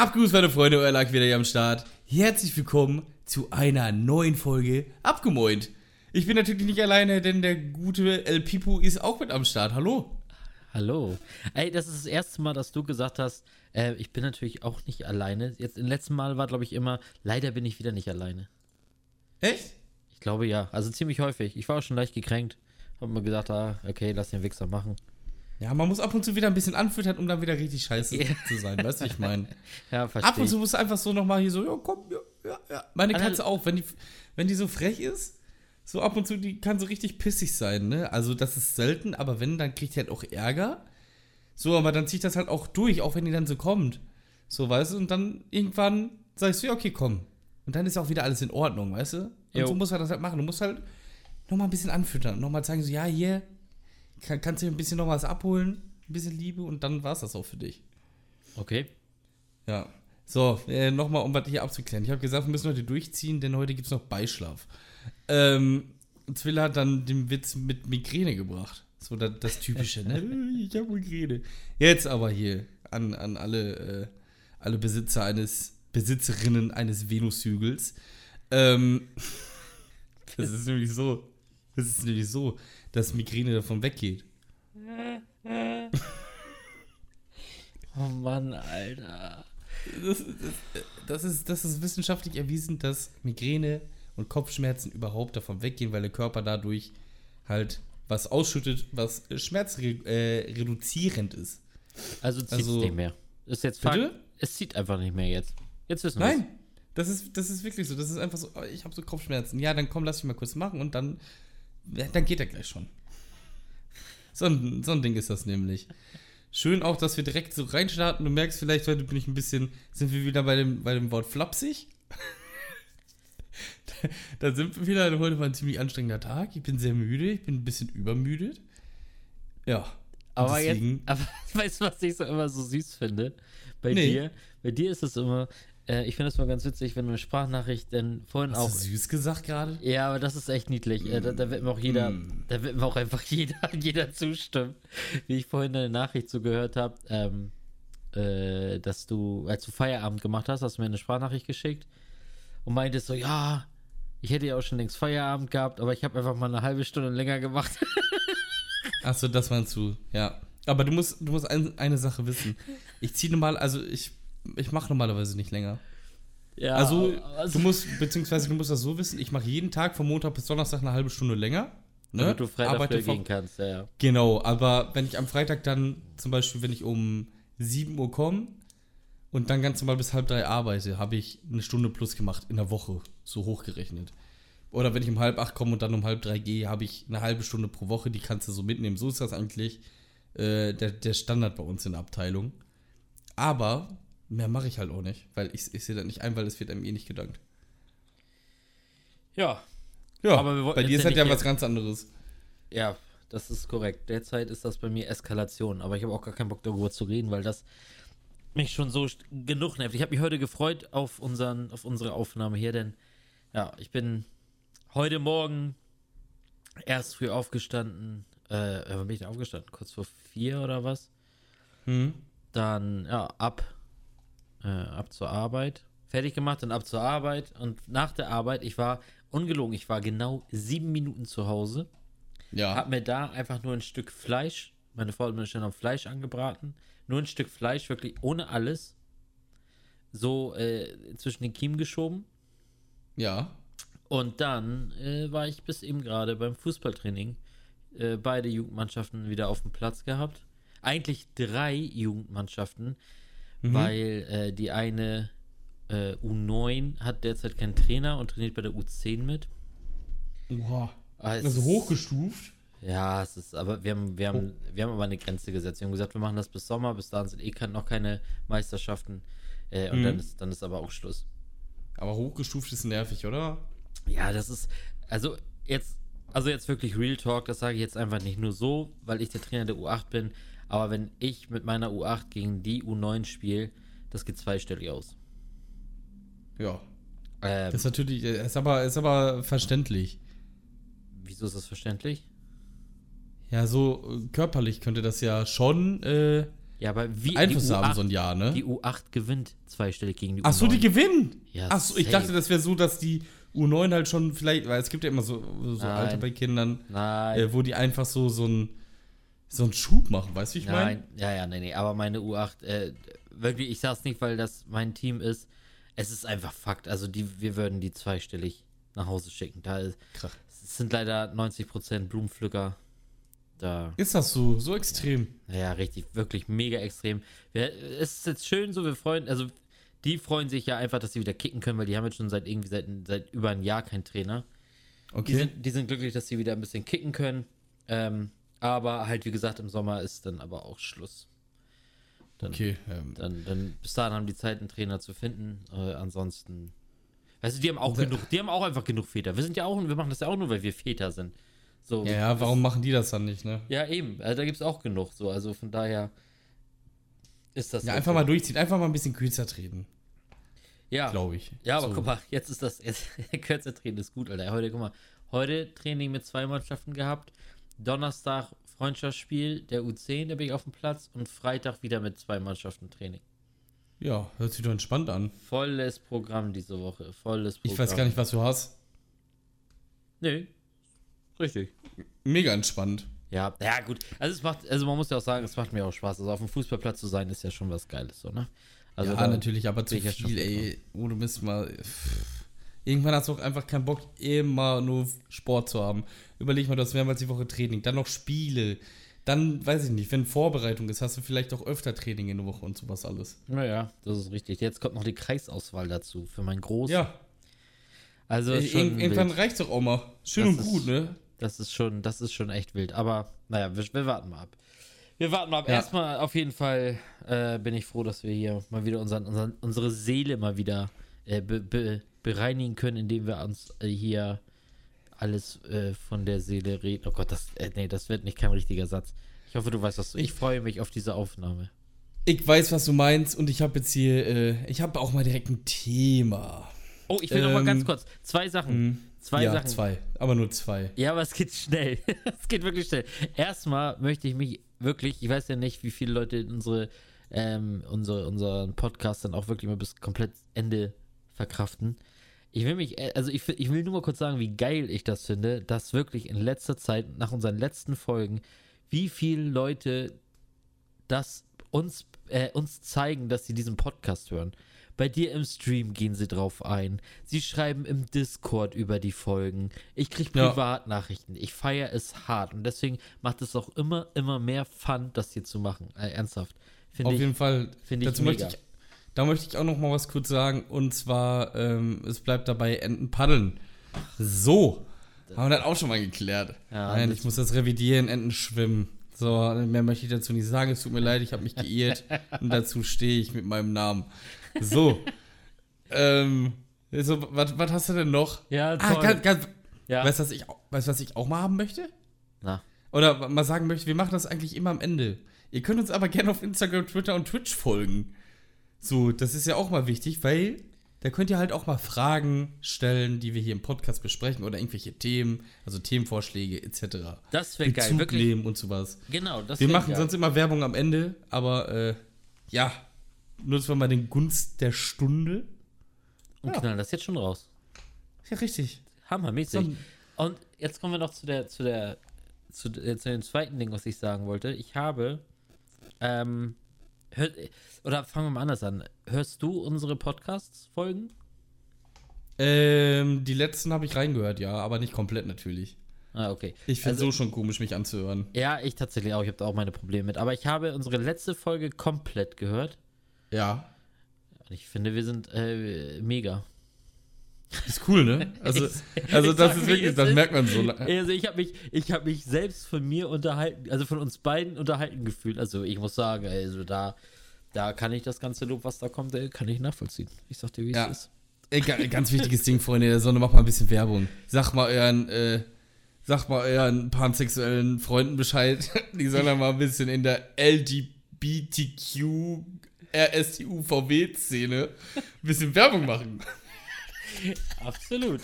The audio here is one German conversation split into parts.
Abgrüß, meine Freunde, euer Lack wieder hier am Start. Herzlich willkommen zu einer neuen Folge Abgemoint. Ich bin natürlich nicht alleine, denn der gute El Pipo ist auch mit am Start. Hallo. Hallo. Ey, das ist das erste Mal, dass du gesagt hast, äh, ich bin natürlich auch nicht alleine. Jetzt im letzten Mal war, glaube ich, immer, leider bin ich wieder nicht alleine. Echt? Ich glaube ja. Also ziemlich häufig. Ich war auch schon leicht gekränkt. Hab mir gesagt, ah, okay, lass den Wichser machen. Ja, man muss ab und zu wieder ein bisschen anfüttern, um dann wieder richtig scheiße Ja. zu sein. Weißt du, ich meine? Ja, verstehe. Ab und zu musst du einfach so nochmal hier so, ja, komm, ja, ja, ja. Meine Alter- Katze auch, wenn die, wenn die so frech ist, so ab und zu, die kann so richtig pissig sein, ne? Also, das ist selten, aber wenn, dann kriegt die halt auch Ärger. So, aber dann zieht das halt auch durch, auch wenn die dann so kommt. So, weißt du, und dann irgendwann sagst du, ja, okay, komm. Und dann ist auch wieder alles in Ordnung, weißt du? Und Jo. so muss man das halt machen. Du musst halt nochmal ein bisschen anfüttern, nochmal zeigen, so, ja, hier, kann, kannst du dir ein bisschen noch was abholen, ein bisschen Liebe und dann war es das auch für dich. Okay. Ja. So, äh, nochmal, um was hier abzuklären. Ich habe gesagt, wir müssen heute durchziehen, denn heute gibt es noch Beischlaf. Ähm, Zwiller hat dann den Witz mit Migräne gebracht. So das, das Typische, ne? Ich habe Migräne. Jetzt aber hier an, an alle, äh, alle Besitzer eines, Besitzerinnen eines Venushügels. Ähm, das ist nämlich so, das ist nämlich so, dass Migräne davon weggeht. Oh Mann, Alter. Das, das, das, ist, das ist wissenschaftlich erwiesen, dass Migräne und Kopfschmerzen überhaupt davon weggehen, weil der Körper dadurch halt was ausschüttet, was schmerzreduzierend äh, reduzierend ist. Also zieht Also- es nicht mehr. Ist jetzt Bitte? Fakt. Es zieht einfach nicht mehr jetzt. Jetzt wissen wir Nein, das ist, das ist wirklich so. Das ist einfach so, oh, ich habe so Kopfschmerzen. Ja, dann komm, lass mich mal kurz machen und dann, dann geht er gleich schon. So ein, so ein Ding ist das nämlich. Schön auch, dass wir direkt so reinstarten. Du merkst vielleicht, heute bin ich ein bisschen, sind wir wieder bei dem, bei dem Wort flapsig. da, sind wir wieder. Heute war ein ziemlich anstrengender Tag. Ich bin sehr müde. Ich bin ein bisschen übermüdet. Ja. Aber deswegen- jetzt, aber weißt du, was ich so immer so süß finde? Bei Nee. dir, bei dir ist es immer, äh, ich finde es mal ganz witzig, wenn du eine Sprachnachricht dann vorhin Hast auch. du süß gesagt gerade? Ja, aber das ist echt niedlich. Äh, da, da wird mir auch jeder, Mm. da wird mir auch einfach jeder, jeder zustimmen. Wie ich vorhin deine Nachricht so gehört habe, ähm, äh, dass du, als du Feierabend gemacht hast, hast du mir eine Sprachnachricht geschickt und meintest so, ja, ich hätte ja auch schon längst Feierabend gehabt, aber ich habe einfach mal eine halbe Stunde länger gemacht. Achso, das meinst du, ja. Aber du musst, du musst ein, eine Sache wissen. Ich ziehe normal, also ich, ich mache normalerweise nicht länger. ja, Also, also du musst, beziehungsweise du musst das so wissen, ich mache jeden Tag von Montag bis Donnerstag eine halbe Stunde länger. Ne? damit du Freitag Arbeite gehen kannst, ja, ja. Genau, aber wenn ich am Freitag dann, zum Beispiel, wenn ich um 7 Uhr komme und dann ganz normal bis halb drei arbeite, habe ich eine Stunde plus gemacht in der Woche, so hochgerechnet. Oder wenn ich um halb acht komme und dann um halb drei gehe, habe ich eine halbe Stunde pro Woche, die kannst du so mitnehmen. So ist das eigentlich äh, der, der Standard bei uns in der Abteilung. Aber mehr mache ich halt auch nicht, weil ich, ich sehe das nicht ein, weil es wird einem eh nicht gedankt. Ja, Ja, Aber wir bei dir ist ja halt ja was ganz anderes. Ja, das ist korrekt. Derzeit ist das bei mir Eskalation, aber ich habe auch gar keinen Bock darüber zu reden, weil das mich schon so genug nervt. Ich habe mich heute gefreut auf, unseren, auf unsere Aufnahme hier, denn ja, ich bin heute Morgen erst früh aufgestanden. Äh, wann bin ich denn aufgestanden? Kurz vor vier oder was? Hm? Dann, ja, ab, äh, ab zur Arbeit. Fertig gemacht, dann ab zur Arbeit. Und nach der Arbeit, ich war ungelogen, ich war genau sieben Minuten zu Hause. Ja. Hab mir da einfach nur ein Stück Fleisch, meine Frau hat mir schon noch Fleisch angebraten, nur ein Stück Fleisch, wirklich ohne alles, so äh, zwischen den Kiemen geschoben. ja. Und dann äh, war ich bis eben gerade beim Fußballtraining. Äh, beide Jugendmannschaften wieder auf dem Platz gehabt. Eigentlich drei Jugendmannschaften, Mhm. weil äh, die eine äh, U9 hat derzeit keinen Trainer und trainiert bei der U10 mit. Oha. Also ist- hochgestuft. Ja, es ist, aber wir haben, wir haben, wir haben aber eine Grenze gesetzt. Wir haben gesagt, wir machen das bis Sommer, bis dahin sind eh noch keine Meisterschaften. Äh, und Mhm. dann, ist, dann ist aber auch Schluss. Aber hochgestuft ist nervig, oder? Ja, das ist, also jetzt, also jetzt wirklich Real Talk, das sage ich jetzt einfach nicht nur so, weil ich der Trainer der U8 bin, aber wenn ich mit meiner U8 gegen die U9 spiele, das geht zweistellig aus. Ja. Ähm, Das ist natürlich, äh, ist aber, ist aber verständlich. wieso ist das verständlich? Ja, so äh, körperlich könnte das ja schon äh, Ja, aber wie Einfluss die haben U8, so ein Jahr, ne? Die U8 gewinnt zweistellig gegen die Ach so, U9. die gewinnen. Ja, Ach so, ich dachte, das wäre so, dass die U9 halt schon vielleicht, weil es gibt ja immer so, so. Alter bei Kindern, äh, wo die einfach so so ein so einen Schub machen, weißt du, ich meine? Nein, ja, ja, nee, nee, aber meine U8, äh, wirklich, ich sag's nicht, weil das mein Team ist. Es ist einfach Fakt. Also, die, wir würden die zweistellig nach Hause schicken. Da ist, Krach. es sind leider 90% Blumenpflücker. Da, Ist das so, so extrem? ja, richtig, wirklich mega extrem. Wir, es ist jetzt schön so, wir freuen, also, die freuen sich ja einfach, dass sie wieder kicken können, weil die haben jetzt schon seit irgendwie seit, seit über ein Jahr keinen Trainer. Die, Okay. sind, die sind glücklich, dass sie wieder ein bisschen kicken können. Ähm, aber halt, wie gesagt, im Sommer ist dann aber auch Schluss. Dann, Okay. Ähm, dann, dann bis dahin haben die Zeit, einen Trainer zu finden. Äh, ansonsten. Weißt du, die haben auch genug, die haben auch einfach genug Väter. Wir sind ja auch, wir machen das ja auch nur, weil wir Väter sind. So, ja, ja, warum machen die das dann nicht, ne? Ja, eben. Also, da gibt es auch genug. So, also von daher ist das. Ja, einfach mal durchziehen, einfach mal ein bisschen kürzer treten, Ja, glaube ich. ja, aber so. guck mal, jetzt ist das. Jetzt, kürzer Training ist gut, Alter. Heute, guck mal, heute Training mit zwei Mannschaften gehabt. Donnerstag Freundschaftsspiel der U10, da bin ich auf dem Platz. Und Freitag wieder mit zwei Mannschaften Training. Ja, hört sich doch entspannt an. Volles Programm diese Woche. Volles Programm. Ich weiß gar nicht, was du hast. Nee. Richtig. Mega entspannt. Ja, ja, gut. Also es macht, also man muss ja auch sagen, es macht mir auch Spaß. Also auf dem Fußballplatz zu sein, ist ja schon was Geiles, so, ne? Also ja, natürlich, aber zu viel, ey. Ohne Mist mal. pff. Irgendwann hast du auch einfach keinen Bock, immer nur Sport zu haben. Überleg mal, du hast mehrmals die Woche Training, dann noch Spiele. Dann, weiß ich nicht, wenn Vorbereitung ist, hast du vielleicht auch öfter Training in der Woche und sowas alles. Naja, das ist richtig. Jetzt kommt noch die Kreisauswahl dazu für mein Groß. Ja, also irg irgendwann wild. reicht's doch auch mal. Schön Das und gut, ist- ne? Das ist schon, das ist schon echt wild. Aber naja, wir, wir warten mal ab. Wir warten mal ab. Ja. Erstmal auf jeden Fall äh, bin ich froh, dass wir hier mal wieder unseren, unseren, unsere Seele mal wieder äh, be, be, bereinigen können, indem wir uns äh, hier alles äh, von der Seele reden. Oh Gott, das, äh, nee, das wird nicht kein richtiger Satz. Ich hoffe, du weißt, was du. Ich freue mich auf diese Aufnahme. Ich weiß, was du meinst und ich habe jetzt hier, äh, ich habe auch mal direkt ein Thema. Oh, ich will noch mal Ähm, ganz kurz. Zwei Sachen. Hm. Zwei ja, Sachen. zwei, aber nur zwei. Ja, aber es geht schnell. es geht wirklich schnell. Erstmal möchte ich mich wirklich, ich weiß ja nicht, wie viele Leute unsere, ähm, unsere, unseren Podcast dann auch wirklich mal bis komplett Ende verkraften. Ich will mich, äh, also ich, ich will nur mal kurz sagen, wie geil ich das finde, dass wirklich in letzter Zeit, nach unseren letzten Folgen, wie viele Leute das uns, äh, uns zeigen, dass sie diesen Podcast hören. Bei dir im Stream gehen sie drauf ein. Sie schreiben im Discord über die Folgen. Ich kriege Ja. Privatnachrichten. Ich feiere es hart. Und deswegen macht es auch immer, immer mehr Fun, das hier zu machen. Äh, ernsthaft. Finde Auf ich. jeden Fall. find ich Dazu möchte ich, da möchte ich auch noch mal was kurz sagen. Und zwar, ähm, es bleibt dabei Enten paddeln. So. Haben wir das auch schon mal geklärt. Ja, Nein, ich muss das revidieren, Enten schwimmen. So, mehr möchte ich dazu nicht sagen. Es tut mir leid, ich habe mich geirrt. und dazu stehe ich mit meinem Namen. So. ähm, so, was, was hast du denn noch? Ja, Ah, toll. ganz, ganz, ja. weißt du, was ich, auch- weißt, was ich auch mal haben möchte? Na. Oder mal sagen möchte, wir machen das eigentlich immer am Ende. Ihr könnt uns aber gerne auf Instagram, Twitter und Twitch folgen. So, das ist ja auch mal wichtig, weil da könnt ihr halt auch mal Fragen stellen, die wir hier im Podcast besprechen oder irgendwelche Themen, also Themenvorschläge etc. Das wäre geil. Wirklich. nehmen und sowas. Genau, das Wir machen geil. sonst immer Werbung am Ende, aber äh, ja, nutzen wir mal den Gunst der Stunde. Und Ja. knallen das jetzt schon raus. Ja, richtig. Hammermäßig. So- Und jetzt kommen wir noch zu der, zu der, zu, äh, zu dem zweiten Ding, was ich sagen wollte. Ich habe, ähm, hört, oder fangen wir mal anders an. Hörst du unsere Podcasts-Folgen? Ähm, die letzten habe ich reingehört, ja, aber nicht komplett natürlich. Ah, okay. Ich finde Also- so schon komisch, mich anzuhören. Ja, ich tatsächlich auch. Ich habe da auch meine Probleme mit. Aber ich habe unsere letzte Folge komplett gehört. Ja. Ich finde, wir sind äh, mega. Ist cool, ne? Also, Ich- also ich das ist wirklich, das ist. merkt man so. Also ich habe mich, ich habe mich selbst von mir unterhalten, also von uns beiden unterhalten gefühlt. Also ich muss sagen, also da, da kann ich das ganze Lob, was da kommt, kann ich nachvollziehen. Ich sag dir, wie Ja. es ist. Ga- ganz wichtiges Ding, Freunde der Sonne, macht mal ein bisschen Werbung. Sag mal euren, äh, sag mal euren pansexuellen Freunden Bescheid. Die sollen dann mal ein bisschen in der LGBTQ RSTU-VW-Szene ein bisschen Werbung machen. Absolut.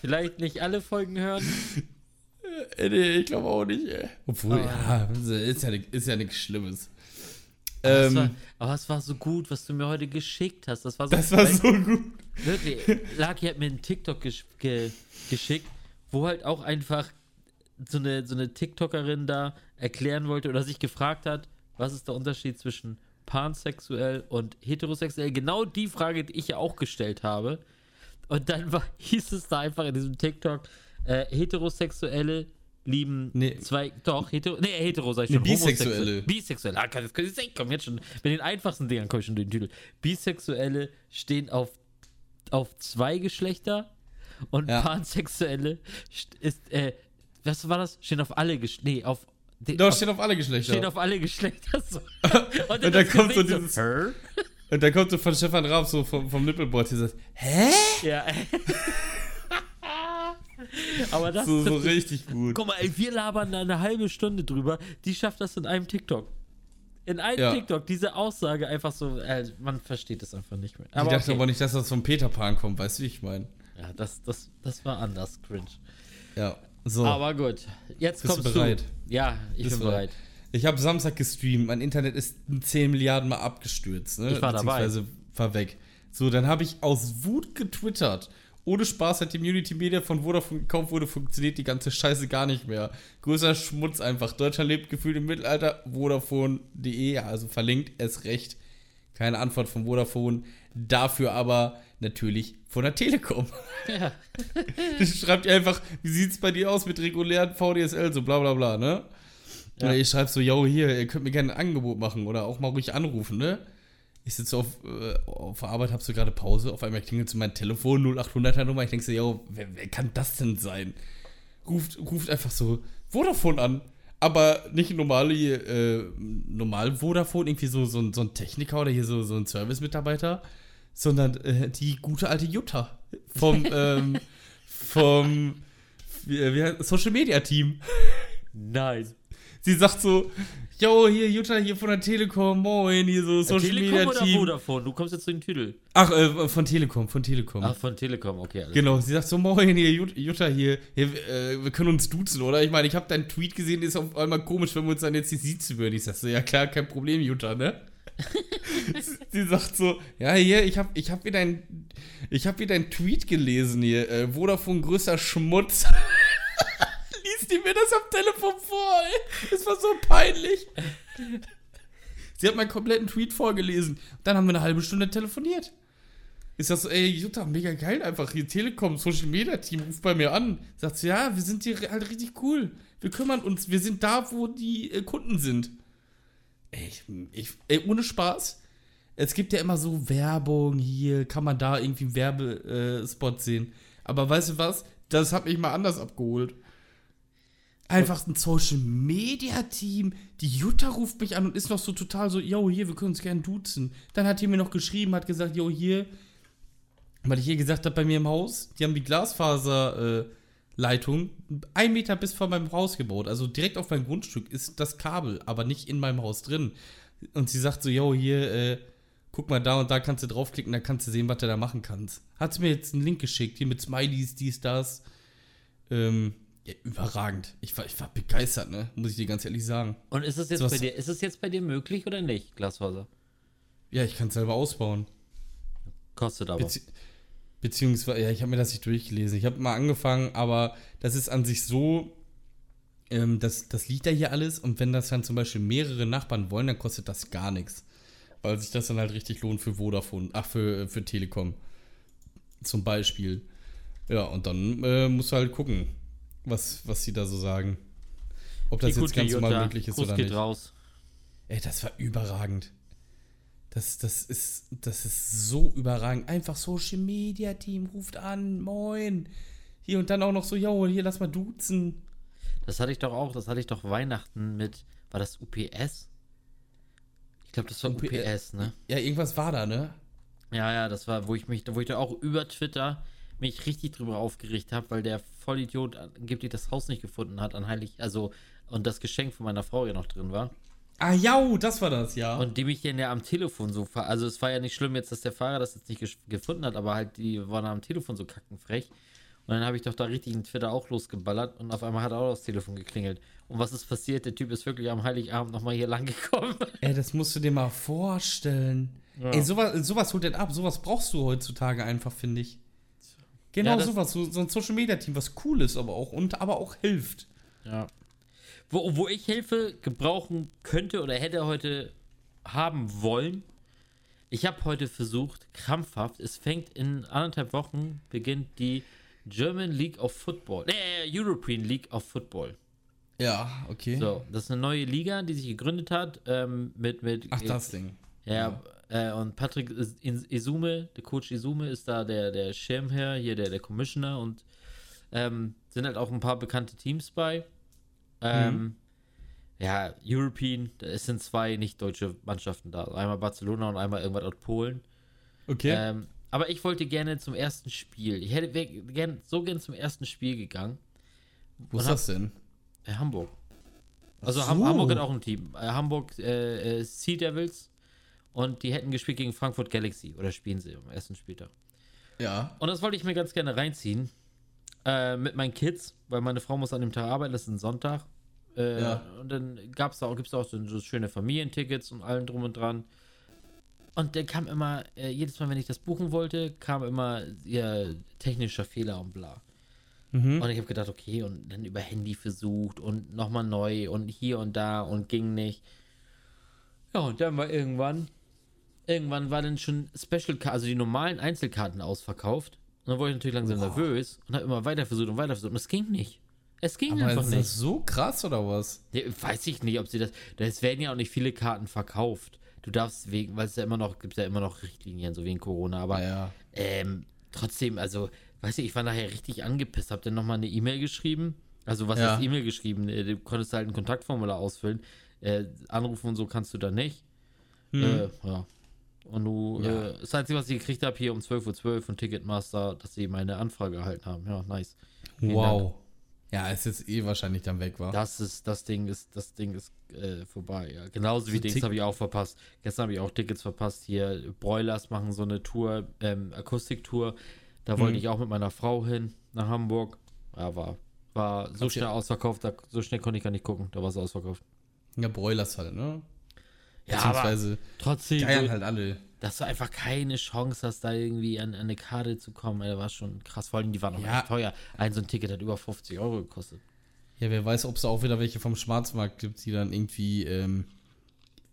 Vielleicht nicht alle Folgen hören. Äh, nee, ich glaube auch nicht, ey. Obwohl, Aber- ja, ist ja, ist ja nichts Schlimmes. Aber, es Ähm, war, aber es war so gut, was du mir heute geschickt hast. Das war so, das war so gut. Wirklich, Lucky hat mir einen TikTok gesch ge geschickt, wo halt auch einfach so eine, so eine TikTokerin da erklären wollte oder sich gefragt hat, was ist der Unterschied zwischen pansexuell und heterosexuell? Genau die Frage, die ich ja auch gestellt habe. Und dann war, hieß es da einfach in diesem TikTok, äh, Heterosexuelle lieben Nee. zwei, doch, hetero, nee, hetero, sag ich Nee, schon, Bisexuelle. homosexuell. Bisexuelle, ah, das, das, ich komm jetzt schon, mit den einfachsten Dingern komme ich schon durch den Titel. Bisexuelle stehen auf, auf zwei Geschlechter und Ja. Pansexuelle st- ist, äh, was war das? Stehen auf alle Geschlechter, nee, auf, Doch, auf, steht auf alle Geschlechter. stehen auf alle Geschlechter so. Und, Und dann kommt so dieses- Hä? Und dann kommt so von Stefan Raab so vom, vom Nippelboard hier sagt, hä? Ja. Aber das, So, so das richtig gut. Guck mal, ey, wir labern da eine halbe Stunde drüber. Die schafft das in einem TikTok. In einem Ja. TikTok, diese Aussage einfach so, äh, man versteht es einfach nicht mehr. ich dachte okay. aber nicht, dass das von Peter Pan kommt, weißt du, wie ich meine? Ja, das, das, das war anders, cringe. Ja. So. Aber gut, jetzt Bist du kommst bereit? du. Ja, ich Bist bin du bereit. Ich habe Samstag gestreamt, mein Internet ist 10 Milliarden Mal abgestürzt. Ne? Ich war dabei. Beziehungsweise war weg. So, dann habe ich aus Wut getwittert. Ohne Spaß hat die Community Media von Vodafone gekauft wurde, funktioniert die ganze Scheiße gar nicht mehr. Größer Schmutz einfach. Deutschland lebt gefühlt im Mittelalter. Vodafone.de, also verlinkt, es recht. Keine Antwort von Vodafone. Dafür aber natürlich von der Telekom. Ja. Das schreibt ihr einfach, wie sieht's bei dir aus mit regulären VDSL, so bla bla bla, ne? Ja. Oder ihr schreibt so, yo, hier, ihr könnt mir gerne ein Angebot machen oder auch mal ruhig anrufen, ne? Ich sitze auf, äh, auf der Arbeit, hab so gerade Pause, auf einmal klingelt so mein Telefon, 0800er Nummer, ich denke so, yo, wer, wer kann das denn sein? Ruft, ruft einfach so Vodafone an. Aber nicht normale, äh, normal Vodafone, irgendwie so, so, ein- so ein Techniker oder hier so, so ein Service-Mitarbeiter, sondern äh, die gute alte Jutta vom, ähm, vom wie, wie heißt, Social Media Team. Nein. Sie sagt so, yo, hier Jutta hier von der Telekom, moin, hier so Social Telekom Media oder Team. Vodafone? Du kommst jetzt zu den Titel. Ach, äh, von Telekom, von Telekom. Ach, von Telekom, okay. Genau, sie sagt so, moin, hier, Jut- Jutta hier, hier äh, wir können uns duzen, oder? Ich meine, ich habe deinen Tweet gesehen, ist auf einmal komisch, wenn wir uns dann jetzt die siezen würden. Ich sag so, ja klar, kein Problem, Jutta, ne? sie sagt so, ja, hier, ich habe ich hab wieder ein, ich habe wieder einen Tweet gelesen hier, äh, Vodafone größer Schmutz. Lies die mir das am Telefon vor, ey. Das war so peinlich. Sie hat meinen kompletten Tweet vorgelesen. Dann haben wir eine halbe Stunde telefoniert. Ist das so, ey, Jutta, mega geil einfach. Hier Telekom, Social Media Team, ruft bei mir an. Sagt sie, ja, wir sind hier halt richtig cool. Wir kümmern uns, wir sind da, wo die äh, Kunden sind. Ey, ich, ich, ey, ohne Spaß. Es gibt ja immer so Werbung hier, kann man da irgendwie einen Werbespot sehen. Aber weißt du was? Das hat mich mal anders abgeholt. Einfach ein Social Media Team. Die Jutta ruft mich an und ist noch so total so, yo, hier, wir können uns gerne duzen. Dann hat die mir noch geschrieben, hat gesagt, yo, hier, weil ich hier gesagt habe, bei mir im Haus, die haben die Glasfaserleitung äh, ein Meter bis vor meinem Haus gebaut. Also direkt auf meinem Grundstück ist das Kabel, aber nicht in meinem Haus drin. Und sie sagt so, yo, hier, äh, guck mal da und da kannst du draufklicken, da kannst du sehen, was du da machen kannst. Hat sie mir jetzt einen Link geschickt, hier mit Smileys, dies, das. Ähm, ja, überragend. Ich war, ich war begeistert, ne? Muss ich dir ganz ehrlich sagen. Und ist es jetzt Was- bei dir, ist es jetzt bei dir möglich oder nicht, Glasfaser? Ja, ich kann es selber ausbauen. Kostet aber. Bezi beziehungsweise, ja, ich habe mir das nicht durchgelesen. Ich habe mal angefangen, aber das ist an sich so, ähm, das, das liegt da hier alles und wenn das dann zum Beispiel mehrere Nachbarn wollen, dann kostet das gar nichts. Weil sich das dann halt richtig lohnt für Vodafone, ach, für, für Telekom. Zum Beispiel. Ja, und dann äh, musst du halt gucken, was, was sie da so sagen. Ob das Die jetzt ganz normal möglich ist Gruß oder geht nicht. raus. Ey, das war überragend. Das, das, ist, das ist so überragend. Einfach Social Media Team ruft an, moin. Hier und dann auch noch so, yo, hier lass mal duzen. Das hatte ich doch auch, das hatte ich doch Weihnachten mit, war das UPS? Ich glaube, das war UPS. UPS, ne? Ja, irgendwas war da, ne? Ja, ja, das war, wo ich mich, wo ich da auch über Twitter mich richtig drüber aufgeregt habe, weil der Vollidiot angeblich das Haus nicht gefunden hat an Heilig, also und das Geschenk von meiner Frau ja noch drin war. Ah, ja, das war das, ja. Und die mich dann ja am Telefon so also es war ja nicht schlimm jetzt, dass der Fahrer das jetzt nicht gefunden hat, aber halt die waren am Telefon so kackenfrech. Und dann habe ich doch da richtig in Twitter auch losgeballert und auf einmal hat auch das Telefon geklingelt. Und was ist passiert? Der Typ ist wirklich am Heiligabend nochmal hier lang gekommen. Ey, das musst du dir mal vorstellen. Ja. Ey, sowas, sowas holt denn ab. Sowas brauchst du heutzutage einfach, finde ich. Genau Ja, sowas. So, so ein Social Media Team, was cool ist, aber auch und aber auch hilft. Ja. Wo, wo ich Hilfe gebrauchen könnte oder hätte heute haben wollen. Ich habe heute versucht, krampfhaft, es fängt in anderthalb Wochen, beginnt die German League of Football, äh, European League of Football. Ja, okay. So, das ist eine neue Liga, die sich gegründet hat, ähm, mit, mit, Ach, das Ding. ja, Äh, und Patrick Is- Is- Isume, der Coach Isume, ist da der, der Schirmherr, hier der, der Commissioner und ähm, sind halt auch ein paar bekannte Teams bei. Ähm, Ja, European, es sind zwei nicht deutsche Mannschaften da. Einmal Barcelona und einmal irgendwas aus Polen. Okay. Ähm, aber ich wollte gerne zum ersten Spiel. Ich hätte gern, so gern zum ersten Spiel gegangen. Wo ist das denn? Äh, Hamburg. Also so. Hamburg hat auch ein Team. Äh, Hamburg äh, äh, Sea Devils und die hätten gespielt gegen Frankfurt Galaxy oder spielen sie am ersten Spieltag. Ja. Und das wollte ich mir ganz gerne reinziehen äh, mit meinen Kids, weil meine Frau muss an dem Tag arbeiten, das ist ein Sonntag. Äh, Ja. Und dann gab's da auch, gibt es auch so, so schöne Familientickets und allem drum und dran. Und der kam immer, äh, jedes Mal, wenn ich das buchen wollte, kam immer ja, technischer Fehler und bla. Mhm. Und ich habe gedacht, okay, und dann über Handy versucht und nochmal neu und hier und da und ging nicht. Ja, und dann war irgendwann, irgendwann war dann schon Special, also die normalen Einzelkarten ausverkauft. Und dann wurde ich natürlich langsam nervös und habe immer weiter versucht und weiter versucht. Und es ging nicht. Es ging Aber einfach ist nicht. das so krass oder was? Ja, weiß ich nicht, ob sie das. Es werden ja auch nicht viele Karten verkauft. Du darfst wegen, weil es ja immer noch, gibt ja immer noch Richtlinien, so wegen Corona, aber ja. ähm, trotzdem, also, weiß ich, ich war nachher richtig angepisst, hab dann nochmal eine E-Mail geschrieben. Also, was Ja. heißt E-Mail geschrieben? Äh, Du konntest halt ein Kontaktformular ausfüllen. Äh, anrufen und so kannst du da nicht. Äh, ja. Und du, Hm. Ja. äh, das Einzige, was ich gekriegt habe, hier um 12.12 Uhr von Ticketmaster, dass sie meine Anfrage erhalten haben. Ja, nice. Vielen Wow. Ja, ist jetzt eh wahrscheinlich dann weg, war. Das ist, das Ding ist, das Ding ist äh, vorbei, ja. Genauso wie So Dings habe ich auch verpasst. Gestern habe ich auch Tickets verpasst. Hier, Broilers machen so eine Tour, ähm, Akustiktour. Da wollte Mhm. ich auch mit meiner Frau hin nach Hamburg. Ja, war, war so Kannst schnell ausverkauft, da, so schnell konnte ich gar nicht gucken. Da war es ausverkauft. Ja, Broilers halt, ne? Ja, aber Beziehungsweise trotzdem, geiern halt alle. dass du einfach keine Chance hast, da irgendwie an, an eine Karte zu kommen. Das war schon krass. Vor allem, die waren auch Ja. echt teuer. Ein so ein Ticket hat über 50 Euro gekostet. Ja, wer weiß, ob es auch wieder welche vom Schwarzmarkt gibt, die dann irgendwie, ähm,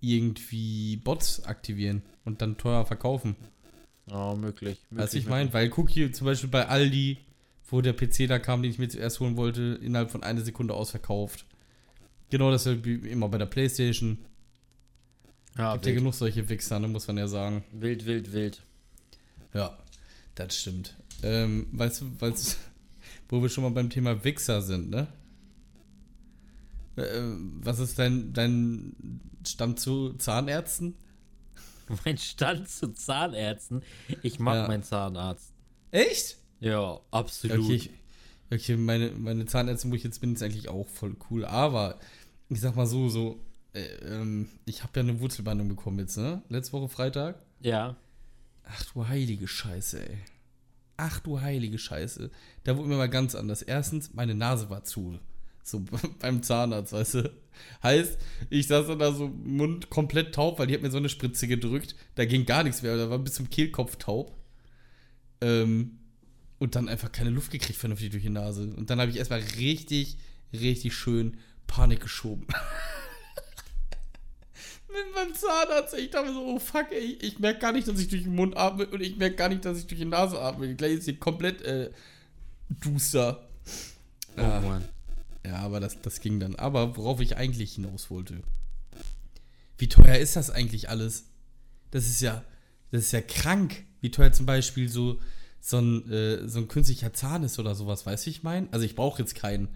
irgendwie Bots aktivieren und dann teuer verkaufen. Oh, möglich. Weißt du, möglich, ich meine, weil guck hier zum Beispiel bei Aldi, wo der PC da kam, den ich mir zuerst holen wollte, innerhalb von einer Sekunde ausverkauft. Genau das ist wie immer bei der Playstation. Ja, Gibt ja wild. genug solche Wichser, ne, muss man ja sagen. wild, wild, wild. Ja, das stimmt. Ähm, weißt du, weißt, wo wir schon mal beim Thema Wichser sind, ne? Äh, was ist dein, dein Stand zu Zahnärzten? Mein Stand zu Zahnärzten. Ich mag Ja. meinen Zahnarzt. Echt? Ja, absolut. Okay, ich, okay meine, meine Zahnärztin, wo ich jetzt bin, ist eigentlich auch voll cool. Aber ich sag mal so, so, ähm, ich habe ja eine Wurzelbehandlung bekommen jetzt, ne? Letzte Woche Freitag. Ja. Ach du heilige Scheiße, ey. Ach du heilige Scheiße. Da wurde mir mal ganz anders. Erstens, meine Nase war zu. So beim Zahnarzt, weißt du. Heißt, ich saß dann da so Mund komplett taub, weil die hat mir so eine Spritze gedrückt. Da ging gar nichts mehr. Da war bis zum Kehlkopf taub. Ähm, und dann einfach keine Luft gekriegt vernünftig durch die Nase. Und dann habe ich erstmal richtig, richtig schön Panik geschoben. Mit meinem Zahnarzt. Ich dachte mir so, oh fuck, ey, ich merke gar nicht, dass ich durch den Mund atme und ich merke gar nicht, dass ich durch die Nase atme. Gleich ist hier komplett äh, duster. Oh Ah. Mann. Ja, aber das, das ging dann. Aber worauf ich eigentlich hinaus wollte. Wie teuer ist das eigentlich alles? Das ist ja, das ist ja krank. Wie teuer zum Beispiel so, so, ein, äh, so ein künstlicher Zahn ist oder sowas, weißt du, wie ich meine? Also ich brauche jetzt keinen.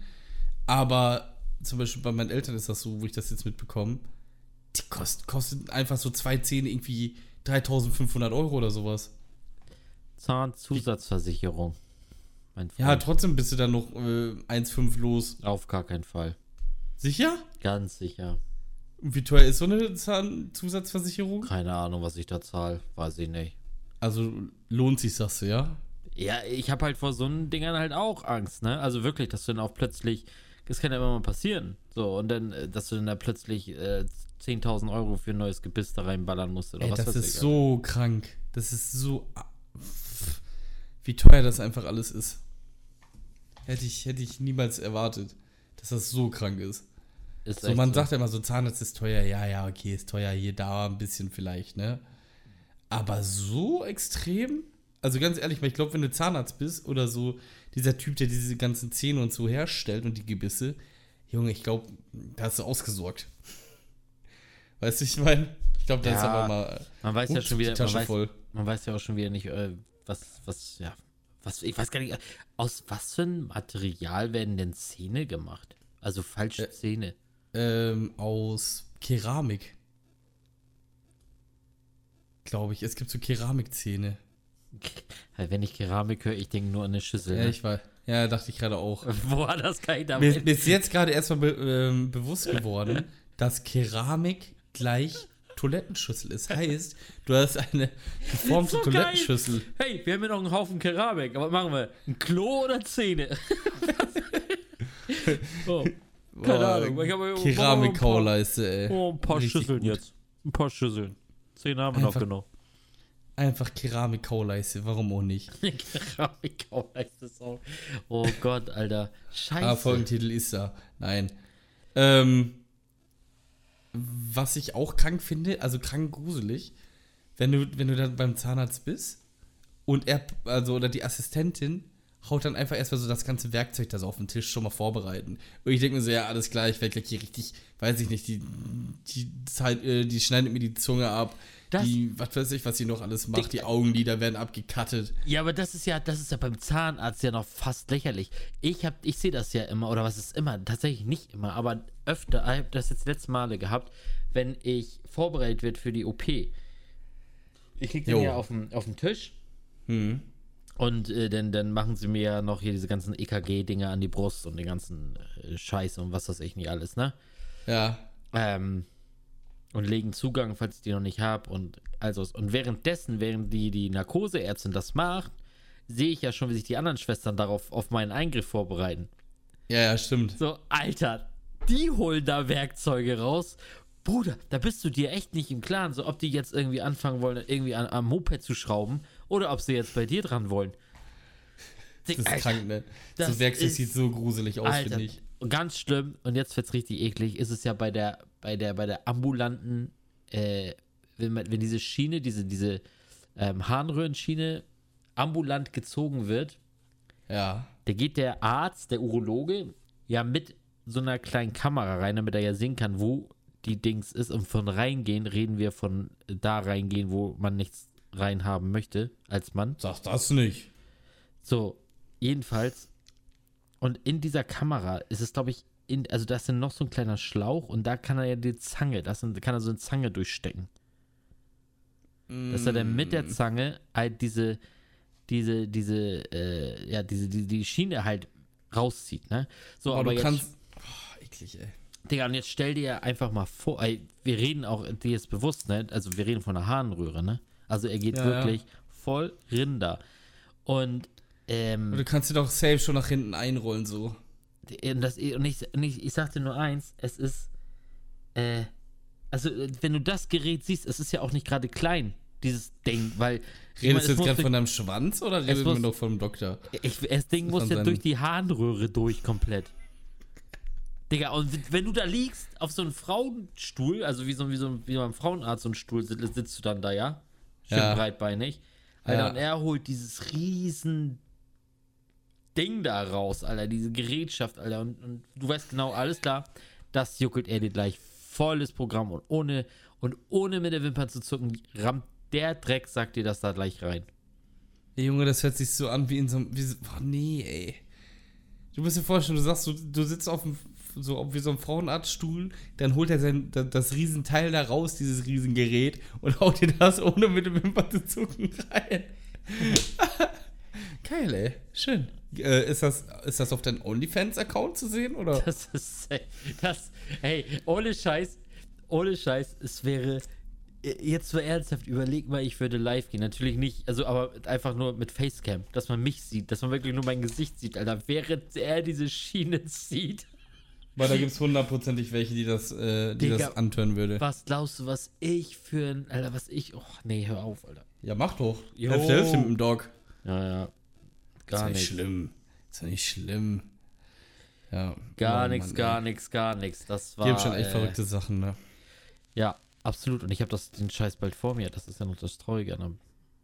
Aber zum Beispiel bei meinen Eltern ist das so, wo ich das jetzt mitbekomme. Die kost, kosten einfach so zwei Zähne irgendwie 3500 Euro oder sowas. Zahnzusatzversicherung. Ja, trotzdem bist du dann noch äh, 1,5 los. Auf gar keinen Fall. Sicher? Ganz sicher. Und wie teuer ist so eine Zahnzusatzversicherung? Keine Ahnung, was ich da zahle. Weiß ich nicht. Also lohnt sich, sagst du, ja? Ja, ich habe halt vor so einen Dingern halt auch Angst, ne? Also wirklich, dass du dann auch plötzlich, das kann ja immer mal passieren, so, und dann, äh, dass du dann da plötzlich äh, 10.000 Euro für ein neues Gebiss da reinballern musst oder Ey, was das ist ich, so krank. Das ist so. Wie teuer das einfach alles ist. Hätte ich, hätte ich niemals erwartet, dass das so krank ist. Ist So, man sagt ja immer so, Zahnarzt ist teuer. Ja, ja, okay, ist teuer. Hier, da ein bisschen vielleicht, ne? Aber so extrem? Also ganz ehrlich, weil ich glaube, wenn du Zahnarzt bist oder so, dieser Typ, der diese ganzen Zähne und so herstellt und die Gebisse, Junge, ich glaube, da hast du ausgesorgt. Weißt du, ich meine, ich glaube, da ist Ja, aber mal Man weiß ja schon wieder, man weiß, voll. man weiß ja auch schon wieder nicht, äh, was, was, ja, was, ich weiß gar nicht, aus was für ein Material werden denn Zähne gemacht? Also falsche Äh, Zähne. Ähm, aus Keramik. Glaube ich. Es gibt so Keramikzähne. Weil wenn ich Keramik höre, ich denke nur an eine Schüssel. Ja, Ne? ich war. Ja, dachte ich gerade auch. Boah, das kann ich Mir, damit. mir ist jetzt gerade erstmal be, ähm, bewusst geworden, dass Keramik gleich Toilettenschüssel ist. Heißt, du hast eine geformte So geil. Toilettenschüssel. Hey, wir haben hier noch einen Haufen Keramik. Aber was machen wir? Ein Klo oder Zähne? oh, keine Boah, Ahnung. Ich habe Keramikkauleiste, ey. Oh, ein paar Richtig Schüsseln gut. jetzt. Ein paar Schüsseln. Zähne haben wir noch genau. Einfach Keramikkauleiste, warum auch nicht? Keramikkau heißt es auch. Oh Gott, Alter. Scheiße. Ah, Folgentitel ist da. Nein. Ähm, was ich auch krank finde, also krank gruselig, wenn du, wenn du dann beim Zahnarzt bist und er, also, oder die Assistentin haut dann einfach erstmal so das ganze Werkzeug da so auf den Tisch schon mal vorbereiten. Und ich denke mir so, ja, alles klar, ich werde gleich hier richtig, weiß ich nicht, die, die, Zeit, äh, die schneidet mir die Zunge ab, Das- die, was weiß ich, was sie noch alles macht, die Augenlider werden abgekattet. Ja, aber das ist ja, das ist ja beim Zahnarzt ja noch fast lächerlich. Ich hab, ich sehe das ja immer, oder was ist immer, tatsächlich nicht immer, aber öfter, ich habe das jetzt letzte Male gehabt, wenn ich vorbereitet wird für die OP. Ich liege dann Jo. hier auf dem, auf dem Tisch Hm. Und äh, dann, dann machen sie mir ja noch hier diese ganzen EKG-Dinge an die Brust und den ganzen äh, Scheiß und was weiß ich nicht alles, ne? Ja, Ähm, und legen Zugang, falls ich die noch nicht habe. Und also und währenddessen, während die, die Narkoseärztin das macht, sehe ich ja schon, wie sich die anderen Schwestern darauf auf meinen Eingriff vorbereiten. ja, ja, stimmt. So, Alter, die holen da Werkzeuge raus. Bruder, da bist du dir echt nicht im Klaren, so ob die jetzt irgendwie anfangen wollen, irgendwie an, am Moped zu schrauben oder ob sie jetzt bei dir dran wollen. Das ist Alter, krank, ne? das Das Werkzeug ist- sieht so gruselig aus, finde ich. ganz schlimm, und jetzt wird's richtig eklig, ist es ja bei der, bei der, bei der ambulanten, äh, wenn, man, wenn diese Schiene, diese, diese ähm, Harnröhrenschiene ambulant gezogen wird, Ja. da geht der Arzt, der Urologe, ja mit so einer kleinen Kamera rein, damit er ja sehen kann, wo die Dings ist. Und von reingehen reden wir von da reingehen, wo man nichts reinhaben möchte als Mann. Sag das nicht. So, jedenfalls. Und in dieser Kamera ist es, glaube ich, in, also da ist dann noch so ein kleiner Schlauch und da kann er ja die Zange, da kann er so eine Zange durchstecken. Dass er dann mit der Mm. Zange halt diese, diese, diese, äh, ja, diese, die, die Schiene halt rauszieht, ne? So, Aber, aber du jetzt, kannst. Oh, eklig, ey. Digga, und jetzt stell dir einfach mal vor, ey, wir reden auch, dir ist bewusst, ne? Also wir reden von einer Harnröhre, ne? Also er geht Ja, ja. wirklich voll Rinder. Und, ähm, Du kannst dir doch safe schon nach hinten einrollen, so. Und, das, und, ich, und ich, ich sagte nur eins, es ist, äh, also äh, wenn du das Gerät siehst, es ist ja auch nicht gerade klein, dieses Ding, weil Redest es du jetzt gerade von deinem Schwanz oder muss- wir noch vom Doktor? ich, das Ding muss muss ja durch die Harnröhre durch komplett. Digga, und wenn- du da liegst, auf so einem Frauenstuhl, also wie so, wie so wie beim Frauenarzt so ein Stuhl, sitzt, sitzt du dann da, ja? Schön Ja. breitbeinig. Alter, Ja. und er holt dieses riesen Ding da raus, Alter, diese Gerätschaft, Alter. Und, und du weißt genau, alles klar, das juckelt er dir gleich volles Programm und ohne, und ohne mit der Wimpern zu zucken, rammt der Dreck, sagt dir das da gleich rein. Ey, Junge, das hört sich so an wie in so einem. Wie so, oh, nee, ey. Du musst dir vorstellen, du sagst, du, du sitzt auf dem, so wie so einem Frauenarztstuhl, dann holt er sein, das, das Riesenteil da raus, dieses Riesengerät, und haut dir das ohne mit dem Wimpern zu zucken rein. Geil, ey. Schön. Äh, ist, das, ist das auf deinem OnlyFans-Account zu sehen, oder? Das ist, das, hey, ohne Scheiß, ohne Scheiß, es wäre, Jetzt so ernsthaft, überleg mal, ich würde live gehen. Natürlich nicht, also aber einfach nur mit Facecam, dass man mich sieht, dass man wirklich nur mein Gesicht sieht, Alter, während er diese Schiene zieht. Weil da gibt es hundertprozentig welche, die das, äh, die Digga, das antören würde. Was glaubst du, was ich für ein, Alter, was ich, oh nee, hör auf, Alter. Ja, mach doch. Jo. Hälfte, Hälfte mit dem Dog. Ja, ja. ist Gar ja nicht nichts. schlimm. Ist ja nicht schlimm. Ja. Gar Oh, nichts, gar nichts, gar nichts. Das war. Die haben schon echt äh, verrückte Sachen, ne? Ja, absolut. Und ich habe das den Scheiß bald vor mir. Das ist ja noch das Traurige an,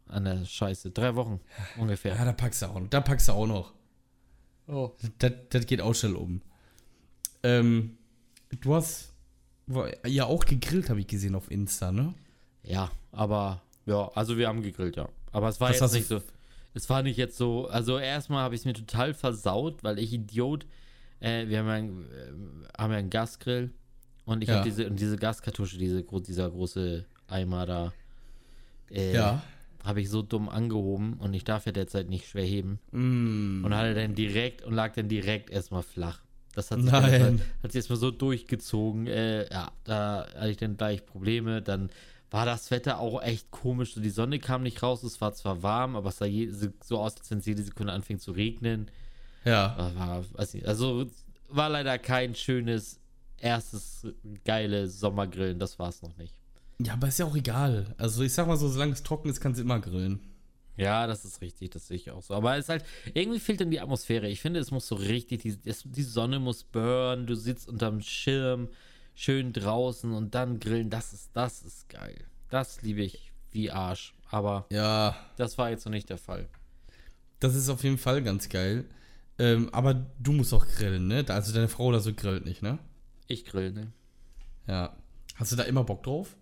der- an der Scheiße. Drei Wochen ungefähr. Ja, da packst du auch noch. Da packst du auch noch. Oh. Das, das geht auch schnell um. Ähm, du hast ja auch gegrillt, habe ich gesehen auf Insta, ne? Ja, aber ja, also wir haben gegrillt, ja. Aber es war Was jetzt nicht so. Es war nicht jetzt so. Also erstmal habe ich es mir total versaut, weil ich Idiot. Äh, wir haben ja, einen, äh, haben ja einen Gasgrill und ich Ja. habe diese und diese Gaskartusche, diese dieser große Eimer da. Äh, Ja. Habe ich so dumm angehoben und ich darf ja derzeit nicht schwer heben. Mm. Und hatte dann direkt und lag dann direkt erstmal flach. Das hat sich, Nein. dann hat sich erstmal so durchgezogen. Äh, ja, da hatte ich dann gleich Probleme. Dann war das Wetter auch echt komisch. So, die Sonne kam nicht raus. Es war zwar warm, aber es sah je, so aus, als wenn es jede Sekunde anfing zu regnen. Ja. War, nicht, also war leider kein schönes erstes geile Sommergrillen. Das war es noch nicht. Ja, aber ist ja auch egal. Also ich sag mal so, solange es trocken ist, kannst du immer grillen. Ja, das ist richtig, das sehe ich auch so. Aber es ist halt, irgendwie fehlt dann die Atmosphäre. Ich finde, es muss so richtig, die, die Sonne muss burnen, du sitzt unterm Schirm, schön draußen und dann grillen, das ist, das ist geil. Das liebe ich wie Arsch. Aber Ja, das war jetzt noch nicht der Fall. das ist auf jeden Fall ganz geil. Ähm, aber du musst auch grillen, ne? Also deine Frau oder so grillt nicht, ne? Ich grill, ne? Ja. Hast du da immer Bock drauf?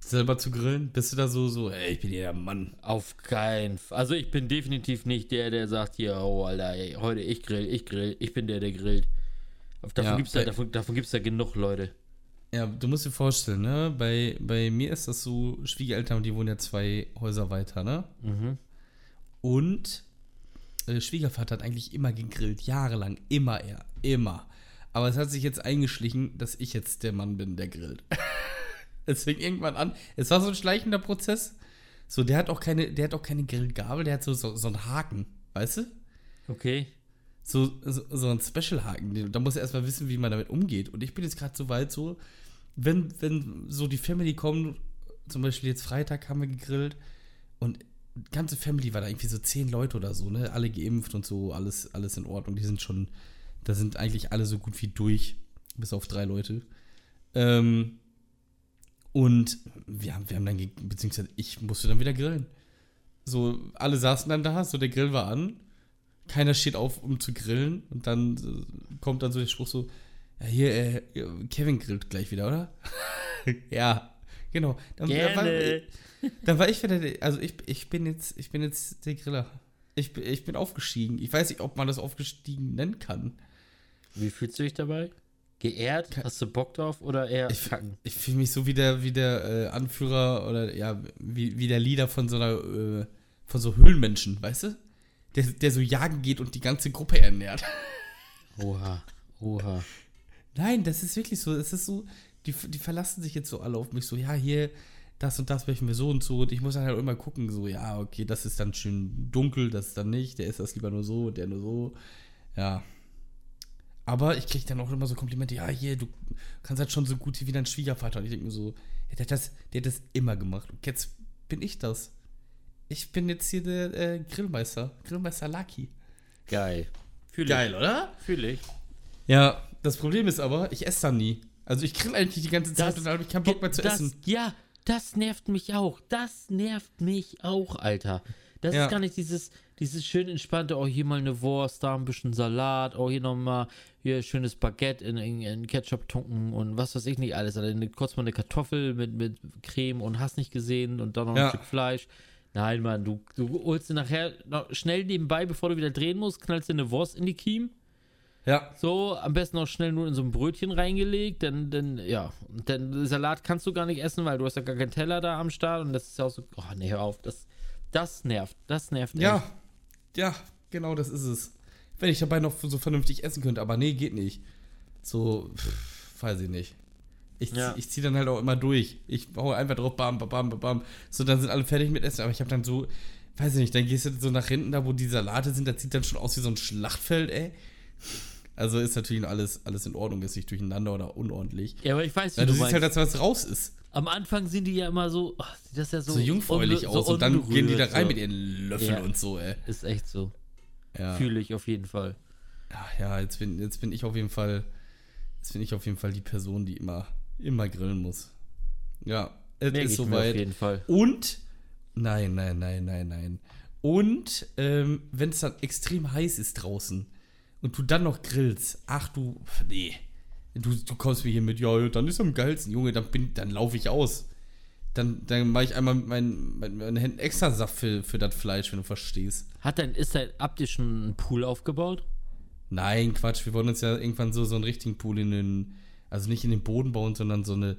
Selber zu grillen? Bist du da so, so, ey, ich bin hier der Mann. Auf keinen Fall. Also ich bin definitiv nicht der, der sagt hier, oh Alter, ey, heute ich grill, ich grill, ich bin der, der grillt. Davon Ja, gibt's ja, bei- davon, davon gibt's ja genug Leute. Ja, du musst dir vorstellen, ne? Bei, bei mir ist das so, Schwiegereltern, die wohnen ja zwei Häuser weiter, ne? Mhm. Und äh, Schwiegervater hat eigentlich immer gegrillt, jahrelang, immer er, immer. Aber es hat sich jetzt eingeschlichen, dass ich jetzt der Mann bin, der grillt. es fing irgendwann an. Es war so ein schleichender Prozess. So, der hat auch keine, der hat auch keine Grillgabel, der hat so, so, so einen Haken, weißt du? Okay. So, so, so ein Special-Haken. Da muss er erstmal wissen, wie man damit umgeht. Und ich bin jetzt gerade so weit, so, wenn, wenn so die Family kommt, zum Beispiel jetzt Freitag haben wir gegrillt und die ganze Family war da irgendwie so zehn Leute oder so, ne? Alle geimpft und so, alles, alles in Ordnung. Die sind schon, da sind eigentlich alle so gut wie durch, bis auf drei Leute. Ähm, und wir haben, wir haben dann, beziehungsweise ich musste dann wieder grillen. So, alle saßen dann da, so der Grill war an keiner steht auf, um zu grillen. Und dann äh, kommt dann so der Spruch so, ja, hier, äh, Kevin grillt gleich wieder, oder? ja, genau. Dann, Dann war, Gerne. dann war ich wieder, der, also ich, ich bin jetzt, ich bin jetzt der Griller. Ich, ich bin aufgestiegen. Ich weiß nicht, ob man das aufgestiegen nennen kann. Wie fühlst du dich dabei? Geehrt? Hast du Bock drauf oder eher Ich, ich fühle mich so wie der, wie der äh, Anführer oder ja, wie, wie der Leader von so einer, äh, von so Höhlenmenschen, weißt du? Der, der so jagen geht und die ganze Gruppe ernährt. Oha, oha. Nein, das ist wirklich so. Es ist so, die, die verlassen sich jetzt so alle auf mich so, ja, hier, das und das möchten wir so und so. Und ich muss dann halt immer gucken, so, ja, okay, das ist dann schön dunkel, das ist dann nicht, der ist das lieber nur so, der nur so. Ja. Aber ich kriege dann auch immer so Komplimente, ja, hier, du kannst halt schon so gut wie dein Schwiegervater. Und ich denke mir so, ja, der, hat das, der hat das immer gemacht. Und jetzt bin ich das. Ich bin jetzt hier der äh, Grillmeister. Grillmeister Lucky. Geil. Fühl Geil, oder? ich. Fühl ich. Ja, das Problem ist aber, ich esse dann nie. Also ich grill eigentlich die ganze Zeit Das- und dann habe ich keinen Bock mehr zu das, essen. Ja, das nervt mich auch. Das nervt mich auch, Alter. Das Ja. ist gar nicht dieses, dieses schön entspannte, oh, hier mal eine Wurst, da ein bisschen Salat, oh, hier nochmal, hier schönes Baguette in, in, in Ketchup tunken und was weiß ich nicht alles. Also kurz mal eine Kartoffel mit, mit Creme und hast nicht gesehen und dann noch ein Ja. Stück Fleisch. Nein, Mann, du, du holst dir nachher noch schnell nebenbei, bevor du wieder drehen musst, knallst dir eine Wurst in die Kiem. Ja, So, am besten auch schnell nur in so ein Brötchen reingelegt, denn, denn ja, dann Salat kannst du gar nicht essen, weil du hast ja gar keinen Teller da am Start und das ist ja auch so, oh nee, hör auf, das, das nervt, das nervt ja, echt. Ja, genau das ist es. Wenn ich dabei noch so vernünftig essen könnte, aber nee, geht nicht. So, pff, weiß ich nicht. Ich, Ja. ich ziehe dann halt auch immer durch. Ich hau einfach drauf, bam, bam, bam, bam, bam. So, dann sind alle fertig mit Essen. Aber ich habe dann so, weiß ich nicht, dann gehst du so nach hinten, da wo die Salate sind, das sieht dann schon aus wie so ein Schlachtfeld, ey. Also ist natürlich alles, alles in Ordnung, ist nicht durcheinander oder unordentlich. Ja, aber ich weiß, Ja, du du siehst meinst. halt, dass was raus ist. Am Anfang sind die ja immer so, ach, sieht das ja so, So, jungfräulich aus. so und dann gehen die da rein so. mit ihren Löffeln Ja. und so, ey. Ist echt so. Ja. Fühle ich auf jeden Fall. Ja, ja, jetzt bin, jetzt bin ich auf jeden Fall, jetzt bin ich auf jeden Fall die Person, die immer, immer grillen muss. Ja, es ist mir auf soweit. jeden Fall. Und, nein, nein, nein, nein, nein. Und, ähm, wenn es dann extrem heiß ist draußen und du dann noch grillst, ach du, nee. Du, du kommst mir hier mit, ja, dann ist am geilsten, Junge, dann, bin- dann laufe ich aus. Dann, dann mache ich einmal mit meinen, mit meinen Händen extra Saft für, für das Fleisch, wenn du verstehst. Hat dein, ist ihr schon einen Pool aufgebaut? Nein, Quatsch, wir wollen uns ja irgendwann so, so einen richtigen Pool in den, also nicht in den Boden bauen, sondern so eine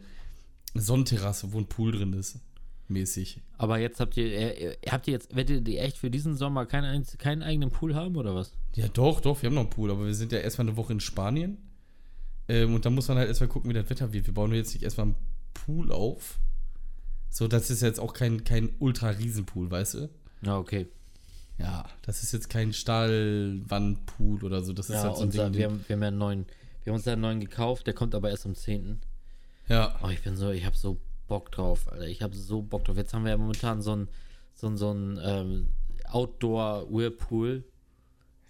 Sonnenterrasse, wo ein Pool drin ist. Mäßig. Aber jetzt habt ihr, äh, habt ihr jetzt, werdet ihr echt für diesen Sommer keinen, keinen eigenen Pool haben oder was? Ja, doch, doch, wir haben noch einen Pool, aber wir sind ja erstmal eine Woche in Spanien. Ähm, und da muss man halt erstmal gucken, wie das Wetter wird. Wir bauen jetzt nicht erstmal einen Pool auf. So, das ist jetzt auch kein, kein ultra-Riesenpool, weißt du? Ja, okay. Ja, das ist jetzt kein Stahlwandpool oder so. Das ist Ja, halt so ein unser, Ding. wir, haben, wir haben ja einen neuen, wir haben uns da einen neuen gekauft, der kommt aber erst am 10. ja, Oh, ich bin so, ich habe so Bock drauf, Alter. Ich habe so Bock drauf. Jetzt haben wir ja momentan so einen so einen- so einen, ähm, Outdoor-Whirlpool.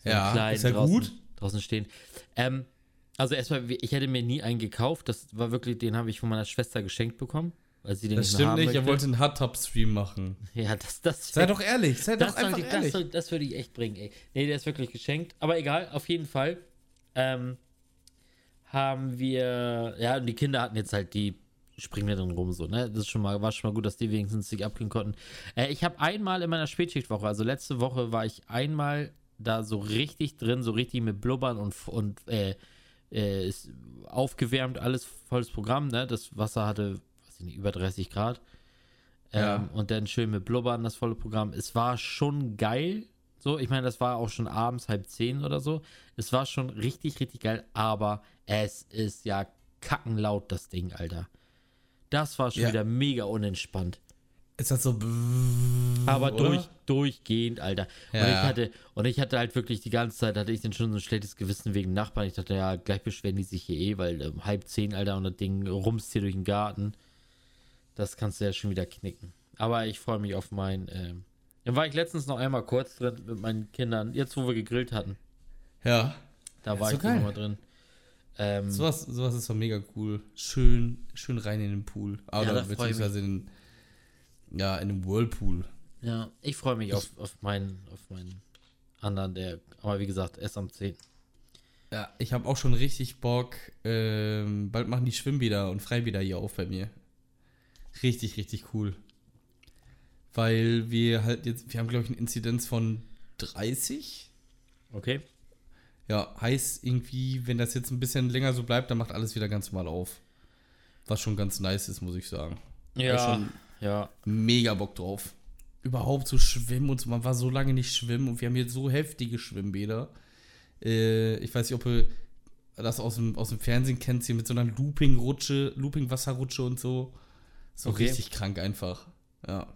So Ja, ist ja draußen, gut. Draußen stehen. Ähm, also erstmal, ich hätte mir nie einen gekauft. Das war wirklich, den habe ich von meiner Schwester geschenkt bekommen. Weil sie den das nicht stimmt nicht. Er wollte einen Hardtop-Stream machen. Ja, das, das, Sei doch ehrlich, sei das, doch einfach das, ehrlich. soll- das würde ich echt bringen, ey. Nee, der ist wirklich geschenkt. Aber egal, auf jeden Fall. Ähm, haben wir, ja, und die Kinder hatten jetzt halt die springen wir drin rum so, ne? Das ist schon mal, war schon mal gut, dass die wenigstens sich abkühlen konnten. Äh, ich habe einmal in meiner Spätschichtwoche, also letzte Woche war ich einmal da so richtig drin, so richtig mit Blubbern und, und äh, äh, ist aufgewärmt, alles volles Programm, ne? Das Wasser hatte, weiß ich nicht, über 30 Grad. Ähm, Ja. Und dann schön mit Blubbern, das volle Programm. Es war schon geil. So, ich meine, das war auch schon abends halb zehn oder so. Es war schon richtig, richtig geil, aber es ist ja kackenlaut, das Ding, Alter. Das war schon Ja. wieder mega unentspannt. Ist das so. Aber oder? durch, durchgehend, Alter. Und Ja. ich hatte, und ich hatte halt wirklich die ganze Zeit, hatte ich dann schon so ein schlechtes Gewissen wegen Nachbarn. Ich dachte, ja, gleich beschweren die sich hier eh, weil ähm, halb zehn, Alter, und das Ding rumst hier durch den Garten. Das kannst du ja schon wieder knicken. Aber ich freue mich auf mein, ähm, dann war ich letztens noch einmal kurz drin mit meinen Kindern, jetzt wo wir gegrillt hatten. Ja. Da Ja, war ist ich nochmal drin. Ähm, Sowas, sowas ist doch mega cool. Schön, schön rein in den Pool. Ja, Oder ich beziehungsweise in, ja, in den Whirlpool. ja, ich freue mich auf, auf meinen, auf meinen anderen, der, aber wie gesagt, erst am 10. Ja, ich habe auch schon richtig Bock. Ähm, bald machen die Schwimmbäder und Freibäder hier auf bei mir. Richtig, richtig cool. Weil wir halt jetzt, wir haben glaube ich eine Inzidenz von 30. Okay? Ja, heißt irgendwie, wenn das jetzt ein bisschen länger so bleibt, dann macht alles wieder ganz normal auf. Was schon ganz nice ist, muss ich sagen. Ja, schon ja. mega Bock drauf. Überhaupt zu schwimmen und so. Man war so lange nicht schwimmen und wir haben jetzt so heftige Schwimmbäder. Äh, ich weiß nicht, ob ihr das aus dem, aus dem Fernsehen kennt, hier mit so einer Looping-Rutsche, Looping-Wasserrutsche und so. So Okay. richtig krank einfach. Ja.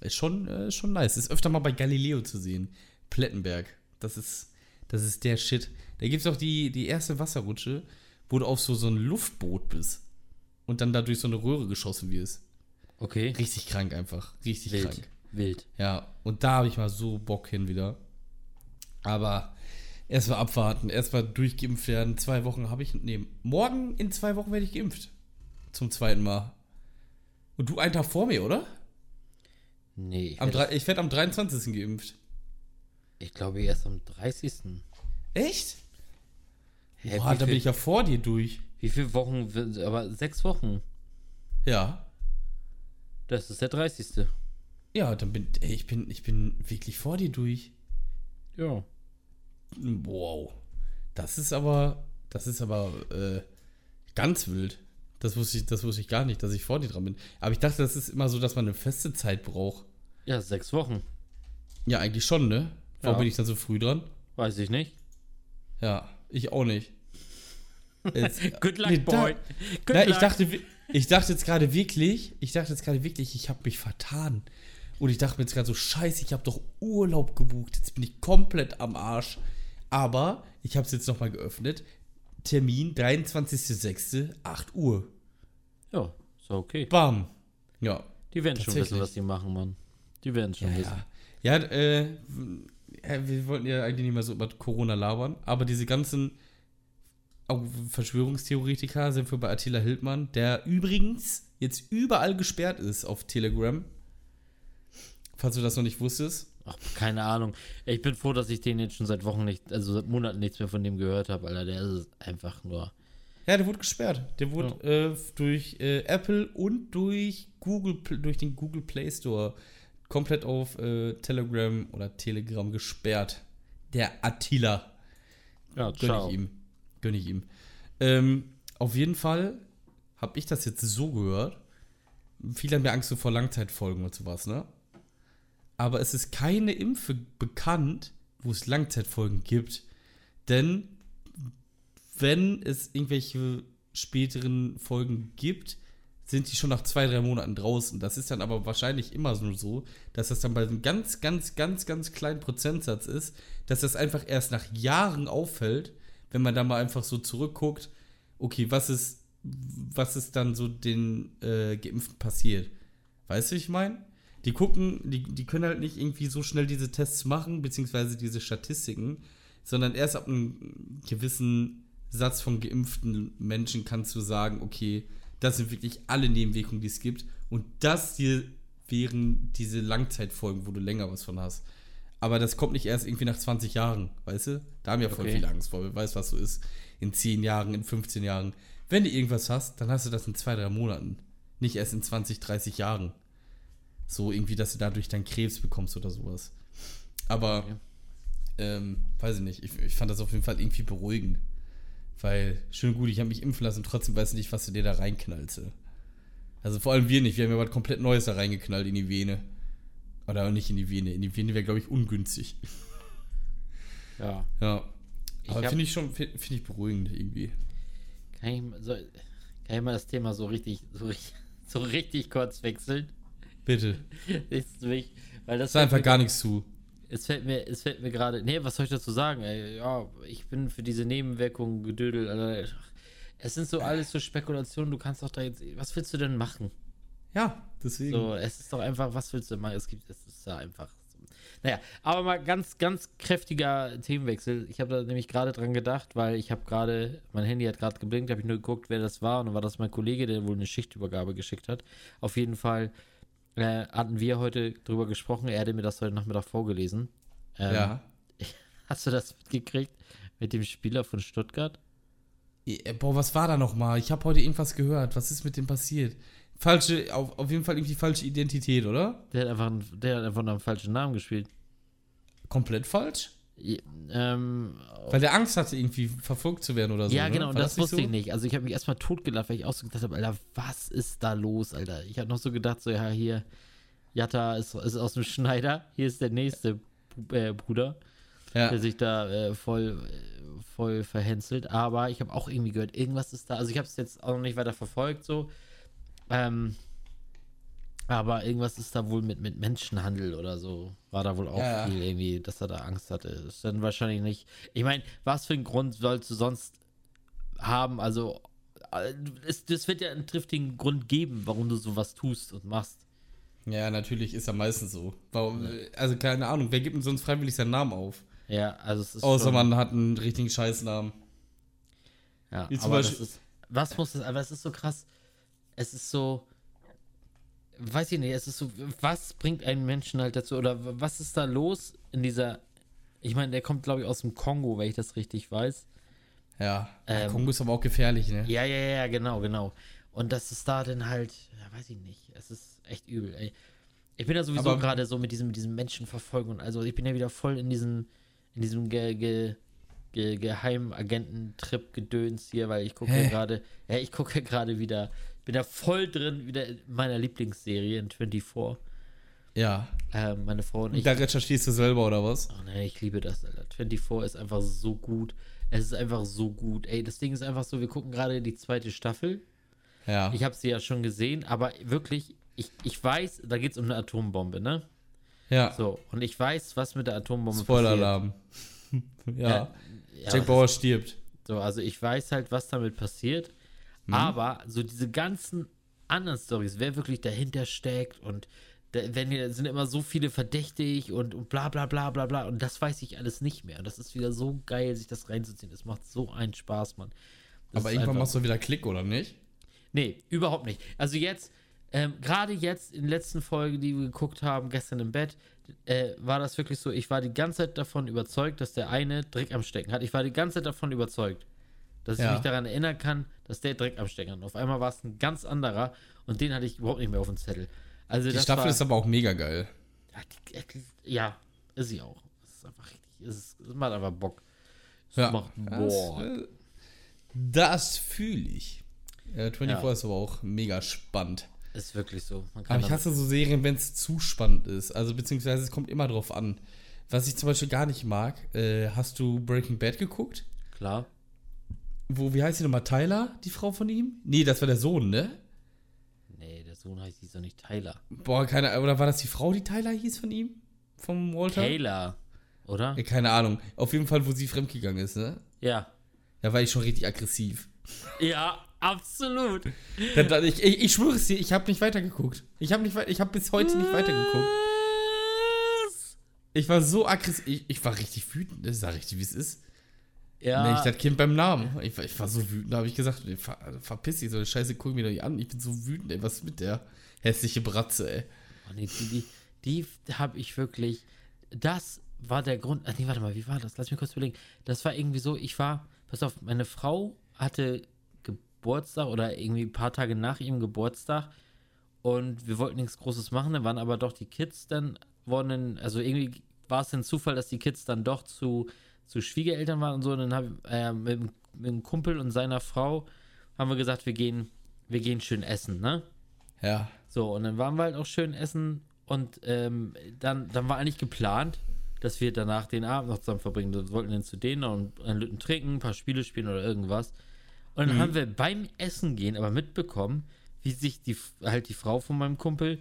Ist schon, äh, schon nice. Ist öfter mal bei Galileo zu sehen. Plettenberg. Das ist, das ist der Shit. Da gibt es auch die, die erste Wasserrutsche, wo du auf so, so ein Luftboot bist. Und dann da durch so eine Röhre geschossen wirst. Okay. Richtig krank einfach. Richtig Wild. krank. Wild. Ja, und da habe ich mal so Bock hin wieder. Aber erstmal abwarten, erstmal durchgeimpft werden. Zwei Wochen habe ich. Nee, morgen in zwei Wochen werde ich geimpft. Zum zweiten Mal. Und du einen Tag vor mir, oder? Nee, ich, Am werd- werde am 23. geimpft. ich glaube erst am 30. Echt? Hä, Boah, da bin ich ja vor dir durch. wie viele Wochen? Aber sechs Wochen. Ja. Das ist der 30. Ja, dann bin ey, ich bin ich bin wirklich vor dir durch. Ja. Wow. Das ist aber, das ist aber äh, ganz wild. Das wusste, ich, das wusste ich gar nicht, dass ich vor dir dran bin. Aber ich dachte, das ist immer so, dass man eine feste Zeit braucht. Ja, sechs Wochen. Ja, eigentlich schon, ne? Warum Ja. bin ich dann so früh dran? Weiß ich nicht. Ja, ich auch nicht. Jetzt, Good luck, Nee, da- boy. Good na, ich luck. dachte, wi- ich dachte jetzt gerade wirklich, ich dachte jetzt gerade wirklich, ich habe mich vertan. Und ich dachte mir jetzt gerade so, scheiße, ich habe doch Urlaub gebucht. Jetzt bin ich komplett am Arsch. Aber ich habe es jetzt nochmal geöffnet. Termin 23.06. 8 Uhr. Ja, ist okay. Bam. Ja. Die werden schon wissen, was die machen, Mann. Die werden schon Ja, wissen. ja. ja äh, wir wollten ja eigentlich nicht mehr so über Corona labern, aber diese ganzen auch Verschwörungstheoretiker sind wir bei Attila Hildmann, der übrigens jetzt überall gesperrt ist auf Telegram. Falls du das noch nicht wusstest. Ach, keine Ahnung. Ich bin froh, dass ich den jetzt schon seit Wochen nicht, also seit Monaten nichts mehr von dem gehört habe, Alter. Der ist einfach nur. Ja, der wurde gesperrt. Der wurde äh, durch äh, Apple und durch Google, durch den Google Play Store komplett auf äh, Telegram oder Telegram gesperrt. Der Attila. Ja, Gönn ciao. ich ihm. Gönn ich ihm. Ähm, auf jeden Fall habe ich das jetzt so gehört. Viele haben ja Angst vor Langzeitfolgen und sowas, ne? Aber es ist keine Impfe bekannt, wo es Langzeitfolgen gibt. Denn wenn es irgendwelche späteren Folgen gibt, sind die schon nach zwei, drei Monaten draußen. Das ist dann aber wahrscheinlich immer nur so, dass das dann bei einem ganz, ganz, ganz, ganz kleinen Prozentsatz ist, dass das einfach erst nach Jahren auffällt, wenn man da mal einfach so zurückguckt, okay, was ist, was ist dann so den äh, Geimpften passiert? Weißt du, ich meine? Die gucken, die, die können halt nicht irgendwie so schnell diese Tests machen, beziehungsweise diese Statistiken, sondern erst ab einem gewissen Satz von geimpften Menschen kannst du sagen, okay, das sind wirklich alle Nebenwirkungen, die es gibt. Und das hier wären diese Langzeitfolgen, wo du länger was von hast. Aber das kommt nicht erst irgendwie nach 20 Jahren, weißt du? Da haben wir voll Okay. viel Angst vor. Wer weiß, was so ist. In 10 Jahren, in 15 Jahren. Wenn du irgendwas hast, dann hast du das in 2, 3 Monaten. Nicht erst in 20, 30 Jahren. So irgendwie, dass du dadurch dann Krebs bekommst oder sowas. Aber, Okay. ähm, weiß ich nicht. Ich, ich fand das auf jeden Fall irgendwie beruhigend. Weil, schön gut, ich habe mich impfen lassen und trotzdem weiß ich nicht, was du dir da reinknallst. Also vor allem wir nicht. Wir haben ja was komplett Neues da reingeknallt in die Vene. Oder nicht in die Vene. In die Vene wäre, glaube ich, ungünstig. Ja. Ja. Ich Aber finde ich schon, finde ich beruhigend irgendwie. Kann ich, mal- so, kann ich mal das Thema so richtig, so, richtig- so richtig kurz wechseln? Bitte. Ist mich, weil das fällt einfach mir- gar nichts zu. Es fällt mir, es fällt mir gerade. Nee, was soll ich dazu sagen? Ja, ich bin für diese Nebenwirkungen gedödelt. Es sind so alles so Spekulationen. Du kannst doch da jetzt. Was willst du denn machen? Ja, deswegen. So, es ist doch einfach, was willst du machen? Es gibt, es ist ja einfach. Naja, aber mal ganz, ganz kräftiger Themenwechsel. Ich habe da nämlich gerade dran gedacht, weil ich habe gerade, mein Handy hat gerade geblinkt, habe ich nur geguckt, wer das war und dann war das mein Kollege, der wohl eine Schichtübergabe geschickt hat. Auf jeden Fall äh, hatten wir heute drüber gesprochen. Er hatte mir das heute Nachmittag vorgelesen. Ähm, ja. Hast du das mitgekriegt mit dem Spieler von Stuttgart? Eh, Boah, was war da nochmal? Ich habe heute irgendwas gehört. Was ist mit dem passiert? Falsche, auf, auf jeden Fall irgendwie falsche Identität, oder? Der hat einfach, einen- der hat einfach einen falschen Namen gespielt. Komplett falsch? Ja, Ähm, Weil der Angst hatte, irgendwie verfolgt zu werden oder so. ja, ne? genau, War das, nicht wusste so? ich nicht. Also ich habe mich erstmal totgelacht, weil ich auch so gedacht habe, Alter, was ist da los, Alter? Ich habe noch so gedacht, so, ja, hier, Jatta ist, ist aus dem Schneider, hier ist der nächste äh, Bruder, Ja. der sich da äh, voll, äh, voll verhänselt. Aber ich habe auch irgendwie gehört, irgendwas ist da, also ich habe es jetzt auch noch nicht weiter verfolgt, so. Ähm, aber irgendwas ist da wohl mit, mit Menschenhandel oder so. War da wohl auch Ja, viel irgendwie, dass er da Angst hatte. Ist dann wahrscheinlich nicht. Ich meine, was für einen Grund sollst du sonst haben? Also, äh, es, das wird ja einen triftigen Grund geben, warum du sowas tust und machst. ja, natürlich ist er meistens so. Warum, Also keine Ahnung, wer gibt denn sonst freiwillig seinen Namen auf? Ja, also es ist. Außer schon, man hat einen richtigen Scheißnamen. Ja, Wie zum aber Beispiel- das ist. Was muss das. Aber es ist so krass. Es ist so. Weiß ich nicht, es ist so. Was bringt einen Menschen halt dazu? Oder was ist da los in dieser. Ich meine, der kommt, glaube ich, aus dem Kongo, wenn ich das richtig weiß. Ja. Ähm, Kongo ist aber auch gefährlich, ne? Ja, ja, ja, genau, genau. Und das ist da dann halt, ja, weiß ich nicht. Es ist echt übel, ey. Ich bin ja sowieso gerade so mit diesem, mit diesem Menschenverfolgung. und Also ich bin ja wieder voll in diesem, in diesem ge, ge, ge, Geheimagententrip gedöns hier, weil ich gucke gerade, ja, ich gucke ja gerade wieder, da voll drin, wieder in meiner Lieblingsserie in 24. Ja. Ähm, meine Frau und ich. Da recherchierst du selber, oder was? Oh nee, ich liebe das, Alter. 24 ist einfach so gut. Es ist einfach so gut. Ey, das Ding ist einfach so, wir gucken gerade die zweite Staffel. Ja. Ich habe sie ja schon gesehen, aber wirklich, ich, ich weiß, da geht es um eine Atombombe, ne? ja. So, und ich weiß, was mit der Atombombe Spoiler-Alarm. ja. Ja, ja, Jack Bauer stirbt. So, also ich weiß halt, was damit passiert. Aber so diese ganzen anderen Stories, wer wirklich dahinter steckt und da, wenn hier sind immer so viele verdächtig und, und bla bla bla bla bla und das weiß ich alles nicht mehr. Und das ist wieder so geil, sich das reinzuziehen. Es macht so einen Spaß, Mann. Das Aber irgendwann einfach- machst du wieder Klick, oder nicht? Nee, überhaupt nicht. Also jetzt, ähm, gerade jetzt in der letzten Folge, die wir geguckt haben, gestern im Bett, äh, war das wirklich so, ich war die ganze Zeit davon überzeugt, dass der eine Dreck am Stecken hat. Ich war die ganze Zeit davon überzeugt, dass ich Ja. mich daran erinnern kann, dass der Dreck am Stecken hat. Und auf einmal war es ein ganz anderer und den hatte ich überhaupt nicht mehr auf dem Zettel. Also Die das Staffel war, ist aber auch mega geil. ja, die, ja, ist sie auch. Es ist einfach richtig, es, ist, es macht einfach Bock. Es Ja. macht, Das, boah. äh, das fühle ich. Äh, 24 Ja. ist aber auch mega spannend. Ist wirklich so. Aber ich hasse so Serien, wenn es zu spannend ist. Also beziehungsweise es kommt immer drauf an. Was ich zum Beispiel gar nicht mag, äh, hast du Breaking Bad geguckt? klar. Wo, wie heißt sie nochmal? Tyler, die Frau von ihm? Nee, das war der Sohn, ne? Nee, der Sohn heißt hieß doch nicht Tyler. Boah, keine Ahnung. Oder war das die Frau, die Tyler hieß von ihm? Vom Walter? Taylor, oder? Ja, keine Ahnung. Auf jeden Fall, wo sie fremdgegangen ist, ne? Ja. Da war ich schon richtig aggressiv. Ja, absolut. Ich, ich, ich schwöre es dir, ich habe nicht weitergeguckt. Ich habe nicht, wei- ich habe bis heute nicht weitergeguckt. Ich war so aggressiv, ich, ich war richtig wütend. Das ist ja richtig, wie es ist. Ja. Nee, ich das Kind beim Namen. Ich, war- ich war so wütend, da habe ich gesagt, ver, verpiss dich, so eine Scheiße, guck mir doch nicht an. Ich bin so wütend, ey, was ist mit der hässliche Bratze, ey. Oh, nee, die die, die habe ich wirklich. Das war der Grund. Ach nee, warte mal, wie war das? Lass mich kurz überlegen. Das war irgendwie so, ich war. Pass auf, meine Frau hatte Geburtstag oder irgendwie ein paar Tage nach ihrem Geburtstag und wir wollten nichts Großes machen, dann waren aber doch die Kids dann, wurden, dann- also irgendwie war es ein Zufall, dass die Kids dann doch zu, zu Schwiegereltern waren und so. Und dann habe äh, mit, dem- mit dem Kumpel und seiner Frau haben wir gesagt, wir gehen, wir gehen schön essen, ne? Ja. So, und dann waren wir halt auch schön essen und ähm, dann, dann war eigentlich geplant, dass wir danach den Abend noch zusammen verbringen. Wir wollten dann zu denen und ein Lütten trinken, ein paar Spiele spielen oder irgendwas. Und dann haben wir beim Essen gehen aber mitbekommen, wie sich die halt die Frau von meinem Kumpel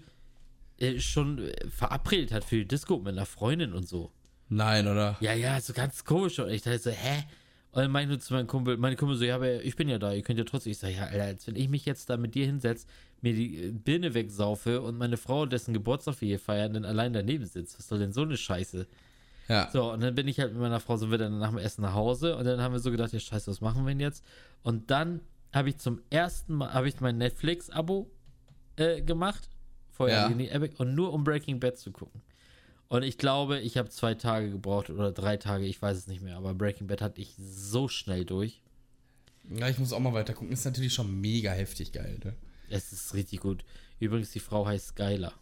äh, schon äh, verabredet hat für die Disco mit einer Freundin und so. Nein, oder? Ja, ja, so ganz komisch. Und ich dachte so, hä? Und dann meinte zu meinem Kumpel, meine Kumpel so, ja, aber ich bin ja da, ihr könnt ja trotzdem. Ich sage, ja, Alter, als wenn ich mich jetzt da mit dir hinsetze, mir die äh, Birne wegsaufe und meine Frau, dessen Geburtstag wir hier feiern, dann allein daneben sitzt. Was soll denn so eine Scheiße? Ja. So, und dann bin ich halt mit meiner Frau so wieder nach dem Essen nach Hause und dann haben wir so gedacht, ja, scheiße, was machen wir denn jetzt? Und dann habe ich zum ersten Mal, habe ich mein Netflix-Abo äh, gemacht, vorher Ja. in die Epic, und nur um Breaking Bad zu gucken. Und ich glaube, ich habe zwei Tage gebraucht oder drei Tage, ich weiß es nicht mehr, aber Breaking Bad hatte ich so schnell durch. Ja, ich muss auch mal weiter gucken. Ist natürlich schon mega heftig geil, ne? Es ist richtig gut. Übrigens, die Frau heißt Skylar.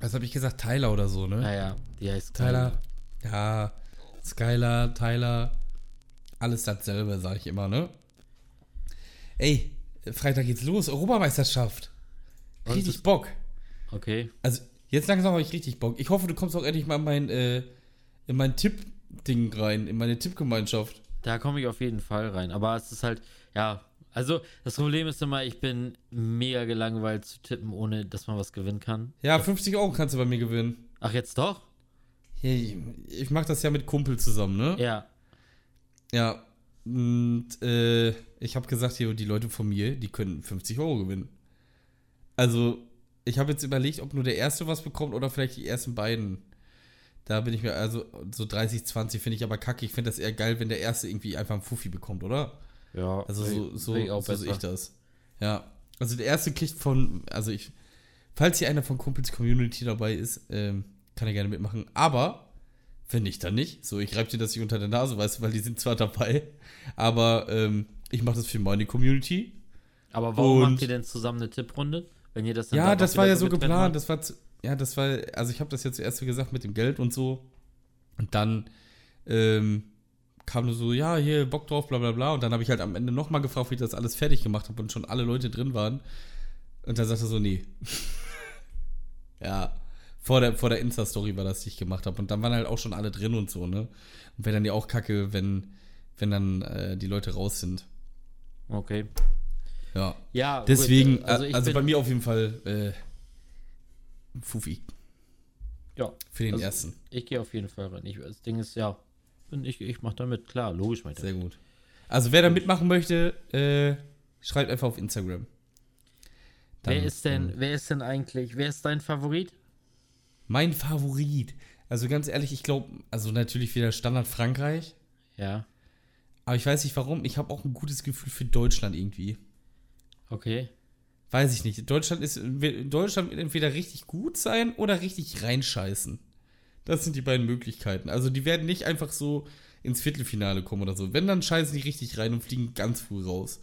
Was habe ich gesagt? Tyler oder so, ne? Naja, die heißt Tyler. Ja. Skylar, Tyler. Alles dasselbe, sage ich immer, ne? Ey, Freitag geht's los. Europameisterschaft. Richtig Bock. Okay. Also, jetzt langsam habe ich richtig Bock. Ich hoffe, du kommst auch endlich mal in mein, äh, in mein Tipp-Ding rein, in meine Tippgemeinschaft. Da komme ich auf jeden Fall rein. Aber es ist halt, ja, also das Problem ist immer, ich bin mega gelangweilt zu tippen, ohne dass man was gewinnen kann. Ja, 50 Euro kannst du bei mir gewinnen. Ach, jetzt doch? Ich ich mache das ja mit Kumpel zusammen, ne? Ja. Ja. Und äh, ich habe gesagt, hier, die Leute von mir, die können 50 Euro gewinnen. Also, ich habe jetzt überlegt, ob nur der Erste was bekommt oder vielleicht die ersten beiden. Da bin ich mir, also so 30, 20 finde ich aber kacke. Ich finde das eher geil, wenn der Erste irgendwie einfach einen Fuffi bekommt, oder? Ja, Also so, so, sehe ich so sehe ich das. Ja. Also der Erste kriegt von, also ich, falls hier einer von Kumpels Community dabei ist, ähm, kann er gerne mitmachen. Aber, wenn nicht, dann nicht. So, ich reibe dir das nicht unter der Nase, weißt du, weil die sind zwar dabei, aber ähm, ich mache das für meine Community. Aber warum Und- macht ihr denn zusammen eine Tipprunde? Wenn ihr das dann Ja, das war ja so geplant. macht? Das war, zu, ja, das war, also ich habe das ja zuerst so gesagt mit dem Geld und so. Und dann ähm, kam nur so, ja, hier, Bock drauf, bla bla bla. Und dann habe ich halt am Ende nochmal gefragt, wie ich das alles fertig gemacht habe und schon alle Leute drin waren. Und dann sagte er so, nee. ja, vor der, vor der Insta-Story war das, die ich gemacht habe. Und dann waren halt auch schon alle drin und so, ne? Und wäre dann ja auch kacke, wenn, wenn dann äh, die Leute raus sind. Okay. Ja. Ja, Deswegen, gut, also, ich also bin- bei mir auf jeden Fall äh, Fufi Ja, für den Also- ersten. ich gehe auf jeden Fall rein. Ich, das Ding ist, ja, ich, ich mache damit, klar, logisch, mein Sehr gut. Also wer da mitmachen möchte, äh, schreibt einfach auf Instagram. Dann, Wer ist denn, ähm, wer ist denn eigentlich, wer ist dein Favorit? Mein Favorit. Also ganz ehrlich, ich glaube, also natürlich wieder Standard Frankreich. Ja, Aber ich weiß nicht warum. Ich habe auch ein gutes Gefühl für Deutschland irgendwie. Okay. Weiß ich nicht. Deutschland ist Deutschland wird entweder richtig gut sein oder richtig reinscheißen. Das sind die beiden Möglichkeiten. Also die werden nicht einfach so ins Viertelfinale kommen oder so. Wenn, dann scheißen die richtig rein und fliegen ganz früh raus.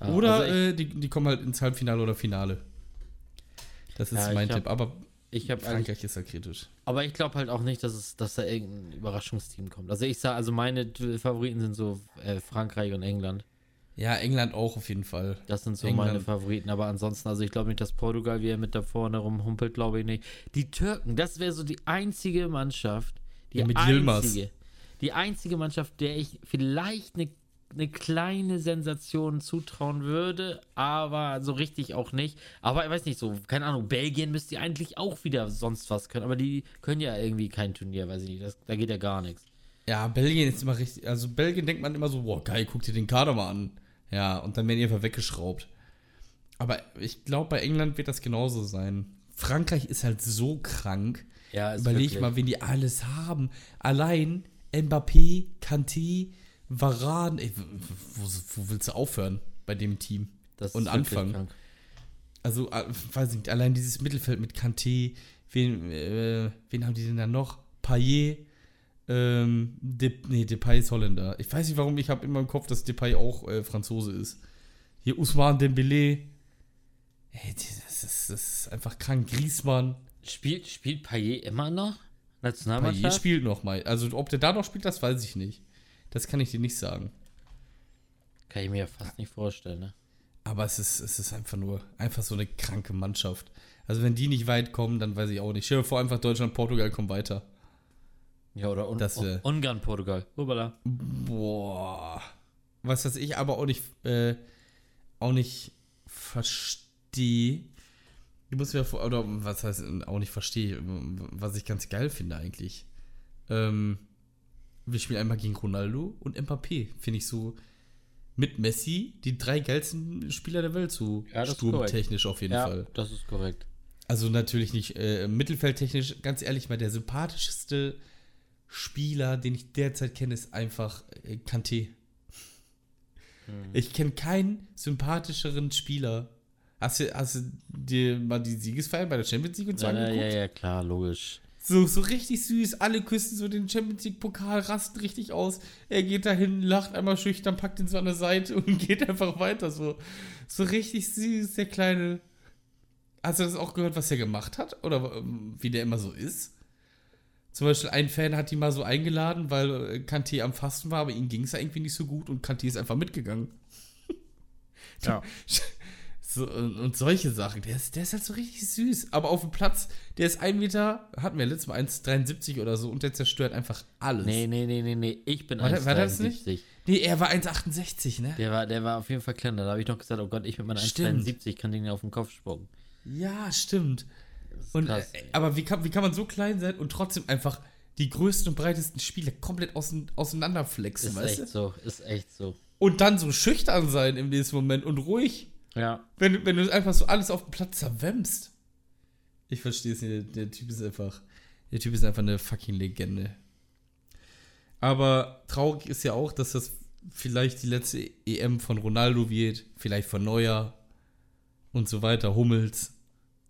Ah, oder also ich, äh, die, die kommen halt ins Halbfinale oder Finale. Das ist Ja, mein hab- Tipp. Aber ich eigentlich, Frankreich ist ja kritisch. aber ich glaube halt auch nicht, dass es, dass da irgendein Überraschungsteam kommt. Also ich sage, also meine Favoriten sind so äh, Frankreich und England. Ja, England auch auf jeden Fall. Das sind so England. meine Favoriten. Aber ansonsten, also ich glaube nicht, dass Portugal wieder mit da vorne rumhumpelt, glaube ich nicht. Die Türken, das wäre so die einzige Mannschaft, die Ja, mit Yilmaz. einzige, die einzige Mannschaft, der ich vielleicht eine eine kleine Sensation zutrauen würde, aber so richtig auch nicht. Aber ich weiß nicht, so, keine Ahnung, Belgien müsste eigentlich auch wieder sonst was können, aber die können ja irgendwie kein Turnier, weiß ich nicht, das, da geht ja gar nichts. Ja, Belgien ist immer richtig. Also Belgien denkt man immer so, boah, geil, guck dir den Kader mal an. Ja, und dann werden die einfach weggeschraubt. Aber ich glaube, bei England wird das genauso sein. Frankreich ist halt so krank. Ja, Überleg wirklich- mal, wen die alles haben. Allein Mbappé, Kanté, Varane. Ey, wo, wo willst du aufhören bei dem Team? das und anfangen. Also, weiß nicht, allein dieses Mittelfeld mit Kanté, wen, äh, wen haben die denn da noch? Payet, ähm, De, nee, Depay ist Holländer. Ich weiß nicht warum, ich habe immer im Kopf, dass Depay auch äh, Franzose ist. Hier Ousmane Dembélé. Ey, das ist, das ist einfach krank. Griezmann. Spielt, spielt Payet immer noch? Payet Nationalmannschaft? spielt noch mal. Also, ob der da noch spielt, das weiß ich nicht. Das kann ich dir nicht sagen. Kann ich mir ja fast nicht vorstellen, ne? Aber es ist, es ist einfach nur, einfach so eine kranke Mannschaft. Also, wenn die nicht weit kommen, dann weiß ich auch nicht. Stell dir vor, einfach Deutschland, Portugal kommen weiter. Ja, oder Un Das wär- Ungarn, Portugal. Ubala. Boah. Was was ich aber auch nicht, äh, auch nicht verstehe. Du musst mir vor, oder was heißt auch nicht verstehe, was ich ganz geil finde eigentlich. Ähm, wir spielen einmal gegen Ronaldo und Mbappé. Finde ich so mit Messi die drei geilsten Spieler der Welt, so Ja, das ist sturmtechnisch auf jeden Ja, Fall. das ist korrekt. Also natürlich nicht äh, mittelfeldtechnisch, ganz ehrlich, mal der sympathischste Spieler, den ich derzeit kenne, ist einfach äh, Kanté. Hm. Ich kenne keinen sympathischeren Spieler. Hast du, hast du dir mal die Siegesfeier bei der Champions League und so Ja, angeguckt? ja, ja, klar, logisch. So, so richtig süß, alle küssen so den Champions League-Pokal, rasten richtig aus. Er geht dahin, lacht einmal schüchtern, packt ihn so an der Seite und geht einfach weiter. So, so richtig süß, der Kleine. Hast du das auch gehört, was er gemacht hat? Oder ähm, wie der immer so ist? Zum Beispiel ein Fan hat ihn mal so eingeladen, weil äh, Kanté am Fasten war, aber ihm ging es ja irgendwie nicht so gut und Kanté ist einfach mitgegangen. Ja. So, und, solche Sachen. Der ist, der ist halt so richtig süß. Aber auf dem Platz, der ist ein Meter, hatten wir letztes Mal 1,73 oder so und der zerstört einfach alles. Nee, nee, nee, nee, nee. Ich bin War der- war das 1,73. Nee, er war 1,68, ne? Der war, der war auf jeden Fall kleiner. Da habe ich noch gesagt, oh Gott, ich mit meiner Stimmt. 1,72 kann den ja auf den Kopf spucken. Ja, stimmt. Und, krass. äh, aber wie kann, wie kann man so klein sein und trotzdem einfach die größten und breitesten Spieler komplett ausein, auseinanderflexen, ist weißt echt du? so, ist echt so. Und dann so schüchtern sein im nächsten Moment und ruhig, Ja. wenn, wenn du einfach so alles auf dem Platz zerwämmst. Ich verstehe es nicht. Der, der Typ ist einfach. Der Typ ist einfach eine fucking Legende. Aber traurig ist ja auch, dass das vielleicht die letzte EM von Ronaldo wird, vielleicht von Neuer und so weiter, Hummels.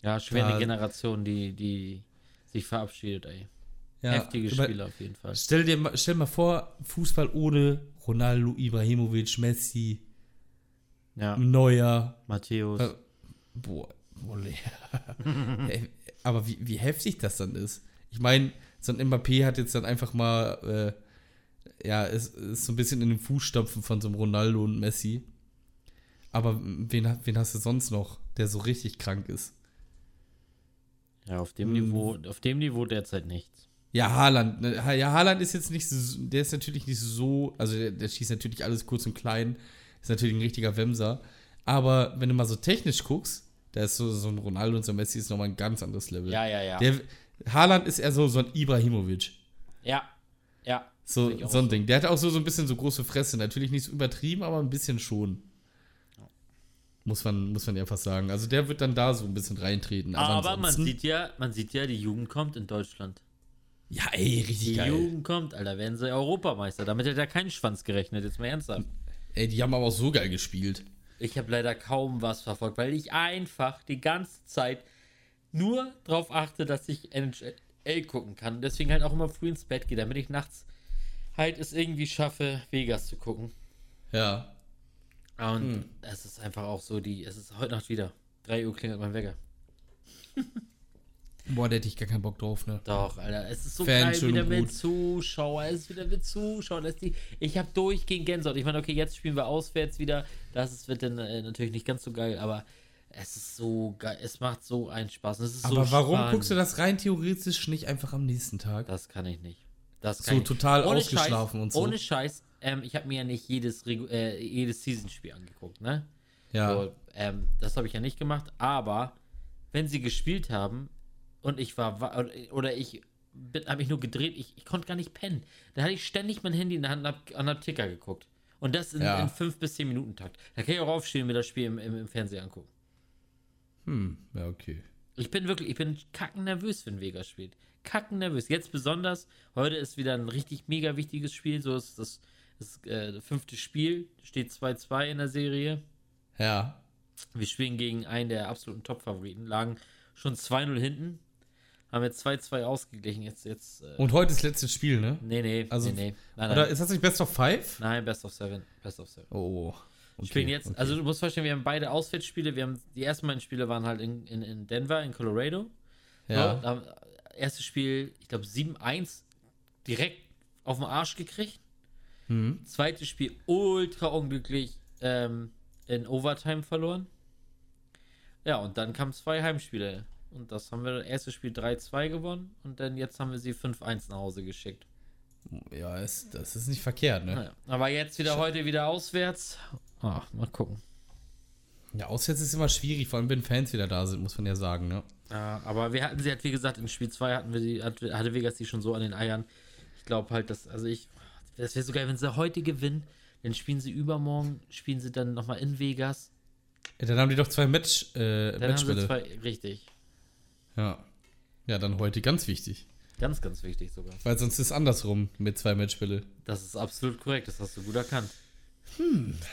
Ja, schwere Da- Generation, die, die sich verabschiedet, ey. Ja, Heftige über- Spieler auf jeden Fall. Stell dir mal, stell mal vor, Fußball ohne Ronaldo, Ibrahimovic, Messi, Ja, Neuer. Matthäus. Äh, Boah, Wolle. Aber wie, wie heftig das dann ist. Ich meine, so ein Mbappé hat jetzt dann einfach mal, äh, ja, ist, ist so ein bisschen in den Fußstapfen von so einem Ronaldo und Messi. Aber wen, wen hast du sonst noch, der so richtig krank ist? Ja, auf dem Mm. Niveau, auf dem Niveau derzeit nichts. Ja, Haaland. ne, Ja, Haaland ist jetzt nicht so, der ist natürlich nicht so, also der, der schießt natürlich alles kurz und klein. ist natürlich ein richtiger Wemser. Aber wenn du mal so technisch guckst, da ist so, so ein Ronaldo und so ein Messi ist nochmal ein ganz anderes Level. Ja, ja, ja. Der, Haaland ist eher so, so ein Ibrahimovic. ja, ja. So, so ein. Ding. Der hat auch so, so ein bisschen so große Fresse. Natürlich nicht so übertrieben, aber ein bisschen schon. Muss man, muss man einfach sagen. Also der wird dann da so ein bisschen reintreten. Aber man ansonsten- sieht ja, man sieht ja, die Jugend kommt in Deutschland. Ja, ey, richtig Die geil. Jugend kommt, Alter, werden sie Europameister. Damit hätte er keinen Schwanz gerechnet, jetzt mal ernsthaft. Ey, die haben aber auch so geil gespielt. Ich habe leider kaum was verfolgt, weil ich einfach die ganze Zeit nur darauf achte, dass ich NHL gucken kann. Deswegen halt auch immer früh ins Bett gehe, damit ich nachts halt es irgendwie schaffe, Vegas zu gucken. Ja. Und Hm. es ist einfach auch so, die, es ist heute Nacht wieder. 3 Uhr klingelt mein Wecker. Boah, da hätte ich gar keinen Bock drauf, ne? Doch, Alter, es ist so Fan geil wieder mit. Zuschauer, es ist wieder mit Zuschauern. Die, ich habe durchgehend Gänsehaut. Ich meine, okay, jetzt spielen wir auswärts wieder. Das ist, wird dann äh, natürlich nicht ganz so geil, aber es ist so geil. Es macht so einen Spaß. Aber so warum spannend. guckst du das rein theoretisch nicht einfach am nächsten Tag? Das kann ich nicht. Das So kann ich. total Ohne ausgeschlafen Scheiß, und so. Ohne Scheiß, ähm, ich habe mir ja nicht jedes, Regu- äh, jedes Season-Spiel angeguckt, ne? Ja. So, ähm, das habe ich ja nicht gemacht, aber wenn sie gespielt haben und ich war, wa- oder ich habe mich nur gedreht, ich, ich konnte gar nicht pennen. Da hatte ich ständig mein Handy in der Hand und hab an der Ticker geguckt. Und das in, Ja. in 5 bis 10 Minuten Takt. Da kann ich auch aufstehen und mir das Spiel im, im, im Fernsehen angucken. Hm, ja, okay. Ich bin wirklich, ich bin kacken nervös, wenn Vegas spielt. Kacken nervös. Jetzt besonders, heute ist wieder ein richtig mega wichtiges Spiel. So ist das, das äh, fünfte Spiel. Steht 2-2 in der Serie. Ja. Wir spielen gegen einen der absoluten Top-Favoriten. Lagen schon 2-0 hinten. Haben jetzt 2-2 ausgeglichen. Jetzt, jetzt. Äh, Und heute ist letztes Spiel, ne? nee, nee, also- nee, nee. Nein, Oder nein. ist das nicht Best of Five? Nein, Best of Seven. Best of Seven. Oh. Okay, Spielen jetzt, okay. also du musst verstehen, wir haben beide Auswärtsspiele. Wir haben, die ersten beiden Spiele waren halt in, in, in Denver, in Colorado. Ja. So, haben, erstes Spiel, ich glaube 7-1 direkt auf den Arsch gekriegt. Hm. Zweites Spiel ultra unglücklich ähm, in Overtime verloren. Ja, und dann kamen zwei Heimspiele. Und das haben wir, erstes Spiel 3-2 gewonnen und dann jetzt haben wir sie 5-1 nach Hause geschickt. Ja, ist, das ist nicht verkehrt, ne? Naja, aber jetzt wieder heute wieder auswärts. Ah, mal gucken. Ja, auswärts ist immer schwierig, vor allem wenn Fans wieder da sind, muss man ja sagen, ne? Ja, aber wir hatten sie halt, wie gesagt, in Spiel 2 hatten wir die, hat- hatte Vegas die schon so an den Eiern. Ich glaube halt, dass, also ich, das wäre so geil, wenn sie heute gewinnen, dann spielen sie übermorgen, spielen sie dann nochmal in Vegas. Ja, dann haben die doch zwei Match, äh, Dann haben sie Matchspiele. zwei, richtig. Ja. Ja, dann heute ganz wichtig. Ganz, ganz wichtig sogar. Weil sonst ist es andersrum mit zwei Matchspiele. Das ist absolut korrekt, das hast du gut erkannt.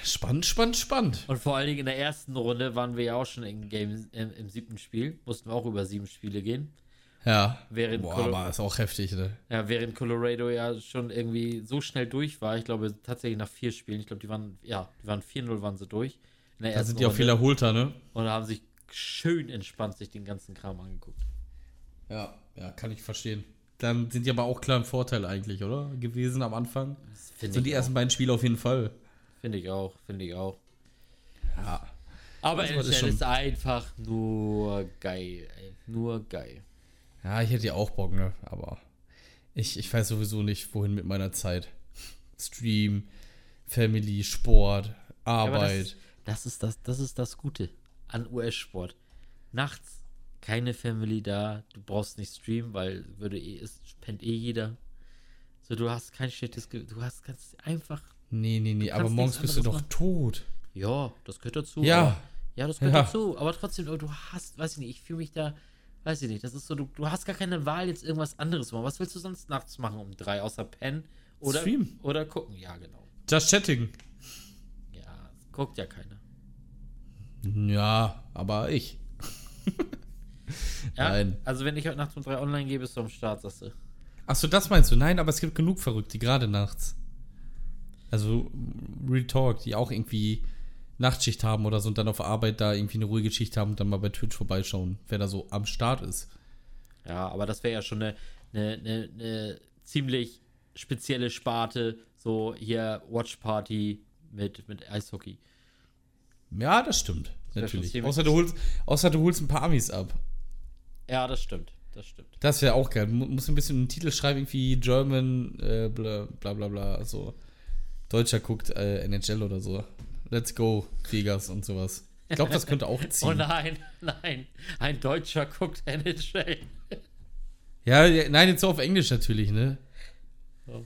Spannend, spannend, spannend. Und vor allen Dingen in der ersten Runde waren wir ja auch schon im Game, im, im siebten Spiel, mussten wir auch über sieben Spiele gehen. Ja. Während Boah, Colo- aber ist auch heftig, ne? Ja, während Colorado ja schon irgendwie so schnell durch war, ich glaube tatsächlich nach vier Spielen, ich glaube, die waren, ja, die waren 4-0 waren sie durch. Da sind die auch viel erholter, ne? Und haben sich schön entspannt sich den ganzen Kram angeguckt. Ja, ja, kann ich verstehen. Dann sind die aber auch klar im Vorteil eigentlich, oder? Gewesen am Anfang. So die auch. ersten beiden Spiele auf jeden Fall. Finde ich auch, finde ich auch. Ja. Aber Also, NHL ist ist, einfach nur geil, ey. Nur geil. Ja, ich hätte ja auch Bock, ne? Aber ich, ich weiß sowieso nicht, wohin mit meiner Zeit. Stream, Family, Sport, Arbeit. das, das, ist das, das ist das Gute an US-Sport. Nachts keine Family da, du brauchst nicht streamen, weil würde eh, es pennt eh jeder. So, du hast kein schlechtes du hast ganz einfach. nee, nee, nee, aber morgens bist du doch tot. Ja, das gehört dazu. Ja. Aber, ja, das gehört Ja. dazu. Aber trotzdem, du hast, weiß ich nicht, ich fühle mich da, weiß ich nicht, das ist so, du, du hast gar keine Wahl, jetzt irgendwas anderes zu machen. Was willst du sonst nachts machen um drei, außer pennen? Oder, Streamen. oder gucken? Ja, genau. Just chatting. Ja, guckt ja keiner. Ja, aber ich. Ja, Nein. also wenn ich heute Nacht um drei online gehe, bist du am Start, sagst du. Achso, das meinst du? Nein, aber es gibt genug Verrückte, gerade nachts. Also, Real Talk, die auch irgendwie Nachtschicht haben oder so und dann auf Arbeit da irgendwie eine ruhige Schicht haben und dann mal bei Twitch vorbeischauen, wer da so am Start ist. Ja, aber das wäre ja schon eine, eine, eine, eine ziemlich spezielle Sparte, so hier Watch Party mit, mit Eishockey. Ja, das stimmt. schon Natürlich. Außer du, holst, außer du holst ein paar Amis ab. Ja, das stimmt. Das stimmt. Das wäre auch geil. Du mu- musst ein bisschen einen Titel schreiben, irgendwie German, äh, bla, bla bla bla, so. Deutscher guckt äh, NHL oder so. Let's go, Vegas und sowas. Ich glaube, das könnte auch ziehen. Oh nein, nein. Ein Deutscher guckt NHL. Ja, ja, nein, jetzt so auf Englisch natürlich, ne? Oh.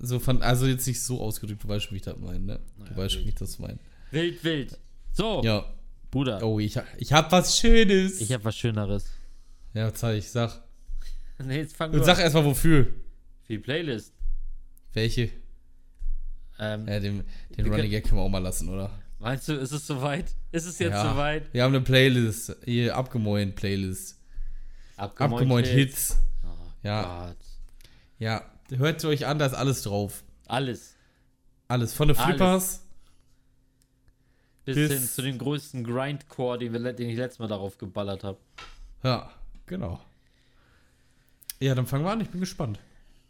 So von, also jetzt nicht so ausgedrückt, du weißt wie ich das meine, ne? Du Naja, weißt schon, wie wild. ich das meine. Wild, wild. So, Ja. Bruder, Oh, ich, ich hab was Schönes. ich habe was Schöneres. ja, zeig sag. Nee, jetzt fang Und du sag erstmal wofür. Für die Playlist. Welche? Ähm, Ja, den, den Running können- Gag können wir auch mal lassen, oder? Meinst du, ist es soweit? Ist es jetzt ja. soweit? Wir haben eine Playlist. Hier, abgemoint Playlist. Abgemoint Hits. Oh, Ja. Gott. Ja, hört euch an, da ist alles drauf. Alles. Alles. Von den. Flippers. Bis, Bis- hin zu dem größten Grindcore, den, wir, den ich letztes Mal darauf geballert habe. Ja, genau. Ja, dann fangen wir an. Ich bin gespannt.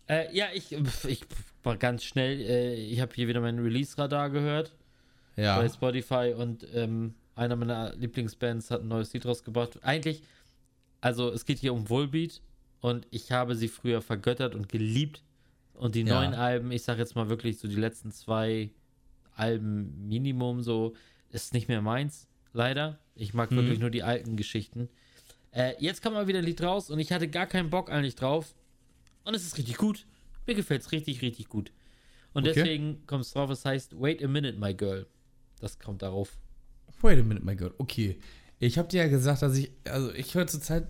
Äh, ja, ich, ich war ganz schnell. Äh, ich habe hier wieder meinen Release-Radar gehört Ja. bei Spotify und ähm, einer meiner Lieblingsbands hat ein neues Lied rausgebracht. Eigentlich, also es geht hier um Volbeat und ich habe sie früher vergöttert und geliebt. Und die Ja. neuen Alben, ich sage jetzt mal wirklich so die letzten zwei Alben Minimum, so ist nicht mehr meins, leider. Ich mag Mhm. wirklich nur die alten Geschichten. Äh, jetzt kam mal wieder ein Lied raus und ich hatte gar keinen Bock eigentlich drauf. Und es ist richtig gut. Mir gefällt es richtig, richtig gut. Und Okay. deswegen kommt es drauf, es heißt Wait a Minute, my girl. Das kommt darauf. Wait a minute, my God. Okay. Ich hab dir ja gesagt, dass ich, also ich höre zurzeit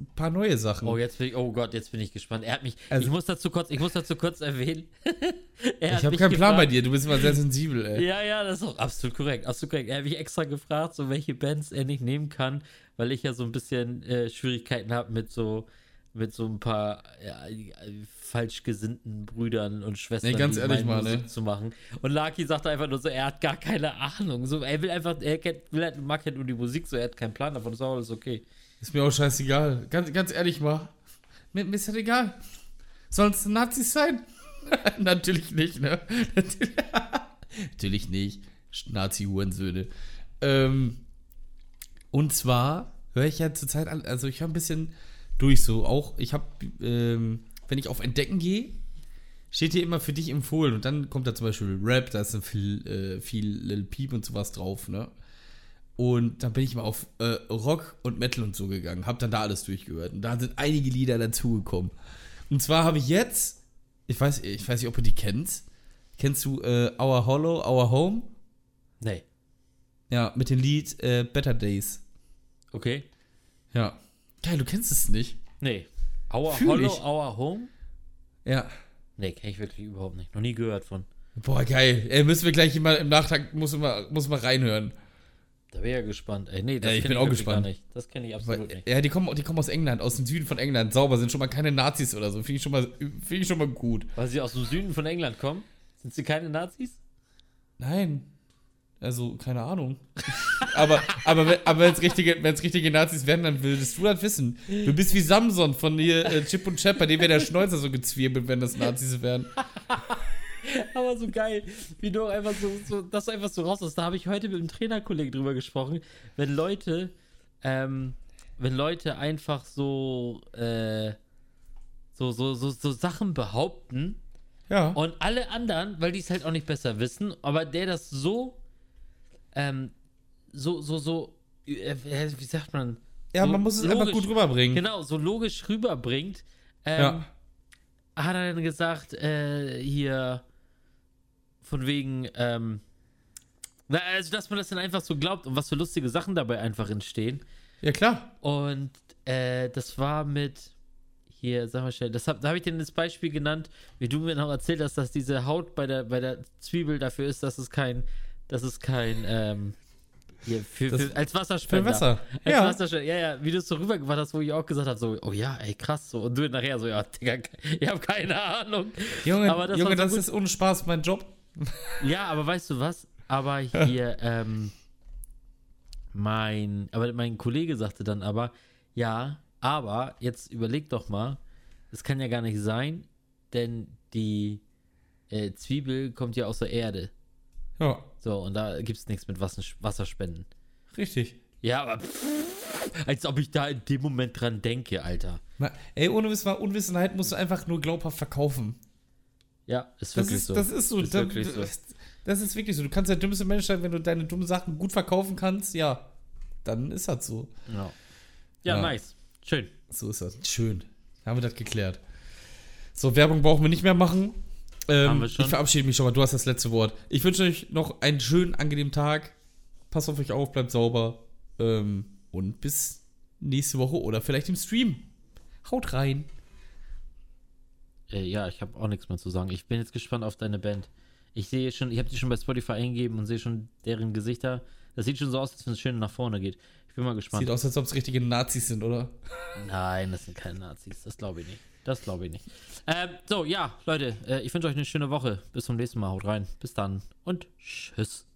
ein paar neue Sachen. Oh, jetzt bin ich, oh Gott, jetzt bin ich gespannt. Er hat mich, Also- ich muss dazu kurz, ich muss dazu kurz erwähnen. er ich habe keinen Plan bei dir. Du bist immer sehr sensibel, ey. Ja, ja, das ist auch absolut korrekt, absolut korrekt. Er hat mich extra gefragt, so welche Bands er nicht nehmen kann, weil ich ja so ein bisschen äh, Schwierigkeiten habe mit so mit so ein paar ja, äh, falsch gesinnten Brüdern und Schwestern, Nee, ganz ehrlich mal, ne? Musik zu machen. Und Lucky sagt einfach nur so, er hat gar keine Ahnung. So, er will einfach, er kennt, will halt, mag halt nur die Musik, so er hat keinen Plan davon, ist auch alles okay. Ist mir auch scheißegal. Ganz, ganz ehrlich mal. Mir, mir ist das egal. Sollen es Nazis sein? Natürlich nicht, ne? Natürlich nicht. Nazi-Hurensöhne. Ähm, und zwar höre ich ja zurzeit an, also ich höre ein bisschen durch so. Auch, ich habe, ähm, wenn ich auf Entdecken gehe, steht hier immer für dich empfohlen. Und dann kommt da zum Beispiel Rap, da ist dann viel, äh, viel Lil Peep und sowas drauf, ne? Und dann bin ich mal auf äh, Rock und Metal und so gegangen, hab dann da alles durchgehört. Und da sind einige Lieder dazugekommen. Und zwar habe ich jetzt, ich weiß, ich weiß nicht, ob du die kennst. Kennst du äh, Our Hollow, Our Home? Nee. Ja, mit dem Lied äh, Better Days. Okay? Ja. Geil, du kennst es nicht. Nee. Our Fühl Hollow, ich. Our Home? Ja. Nee, kenne ich wirklich überhaupt nicht. Noch nie gehört von. Boah, geil. Ey, müssen wir gleich mal im Nachtrag, muss mal, muss mal reinhören. Da ich ja gespannt. Ey, nee, das Ja, ich bin auch wirklich gespannt. Gar nicht. Das kenne ich absolut Weil, nicht. ja, die kommen, die kommen aus England, aus dem Süden von England. Sauber, sind schon mal keine Nazis oder so. Finde ich, schon mal- finde ich schon mal gut. Weil sie aus dem Süden von England kommen? Sind sie keine Nazis? Nein. Also, keine Ahnung. aber aber, wenn- aber wenn es richtige, wenn's richtige Nazis wären, dann würdest du das wissen. Du bist wie Samson von hier äh, Chip und Chap, bei dem wäre der Schnäuzer so gezwirbelt, wenn das Nazis wären. Aber so geil, wie du einfach so, so dass du einfach so raus hast. Da habe ich heute mit einem Trainerkollegen drüber gesprochen. Wenn Leute, ähm, wenn Leute einfach so, äh, so, so, so, so Sachen behaupten Ja. und alle anderen, weil die es halt auch nicht besser wissen, aber der das so, ähm, so, so, so, äh, wie sagt man? ja, so man muss es einfach logisch- gut rüberbringen. Genau, so logisch rüberbringt. Ähm, Ja. Hat er dann gesagt, äh, hier von wegen, ähm, also dass man das dann einfach so glaubt und was für lustige Sachen dabei einfach entstehen. Ja, klar. Und äh, das war mit, hier, sag mal schnell, das hab, da habe ich dir das Beispiel genannt, wie du mir noch erzählt hast, dass diese Haut bei der, bei der Zwiebel dafür ist, dass es kein, dass es kein, ähm, hier, für, Das- für, als Wasserspender. Für Wasser. Als Ja. Wasserspender. Ja, ja, wie du es so rübergebracht hast, wo ich auch gesagt habe, so, oh ja, ey, krass, so. Und du nachher so, ja, Digga, ich habe keine Ahnung. Junge, Aber das Junge so das gut. ist ohne Spaß mein Job. Ja, aber weißt du was? Aber hier, ähm, mein, aber mein Kollege sagte dann aber, ja, aber jetzt überleg doch mal, es kann ja gar nicht sein, denn die äh, Zwiebel kommt ja aus der Erde. Ja, So, und da gibt es nichts mit Wasser, Wasserspenden. richtig. Ja, aber pff, als ob ich da in dem Moment dran denke, Alter. Ma- Ey, ohne Wissen, Unwissenheit musst du einfach nur glaubhaft verkaufen. Ja, ist Das wirklich ist, so. das ist so. Ist da, wirklich so. Das, Das ist wirklich so. Du kannst der dümmste Mensch sein, wenn du deine dummen Sachen gut verkaufen kannst, ja. Dann ist das so. Ja. Ja, Ja. nice. Schön. So ist das. Schön. Haben wir das geklärt. So, Werbung brauchen wir nicht mehr machen. Ähm. Ich verabschiede mich schon mal. Du hast das letzte Wort. Ich wünsche euch noch einen schönen, angenehmen Tag. Passt auf euch auf, bleibt sauber. Ähm, und bis nächste Woche oder vielleicht im Stream. Haut rein. Äh, ja, ich habe auch nichts mehr zu sagen. Ich bin jetzt gespannt auf deine Band. Ich sehe schon, ich habe die schon bei Spotify eingegeben und sehe schon deren Gesichter. Das sieht schon so aus, als wenn es schön nach vorne geht. Ich bin mal gespannt. Sieht aus, als ob es richtige Nazis sind, oder? Nein, das sind keine Nazis. Das glaube ich nicht. Das glaube ich nicht. Ähm, so, ja, Leute, äh, ich wünsche euch eine schöne Woche. Bis zum nächsten Mal. Haut rein. Bis dann und tschüss.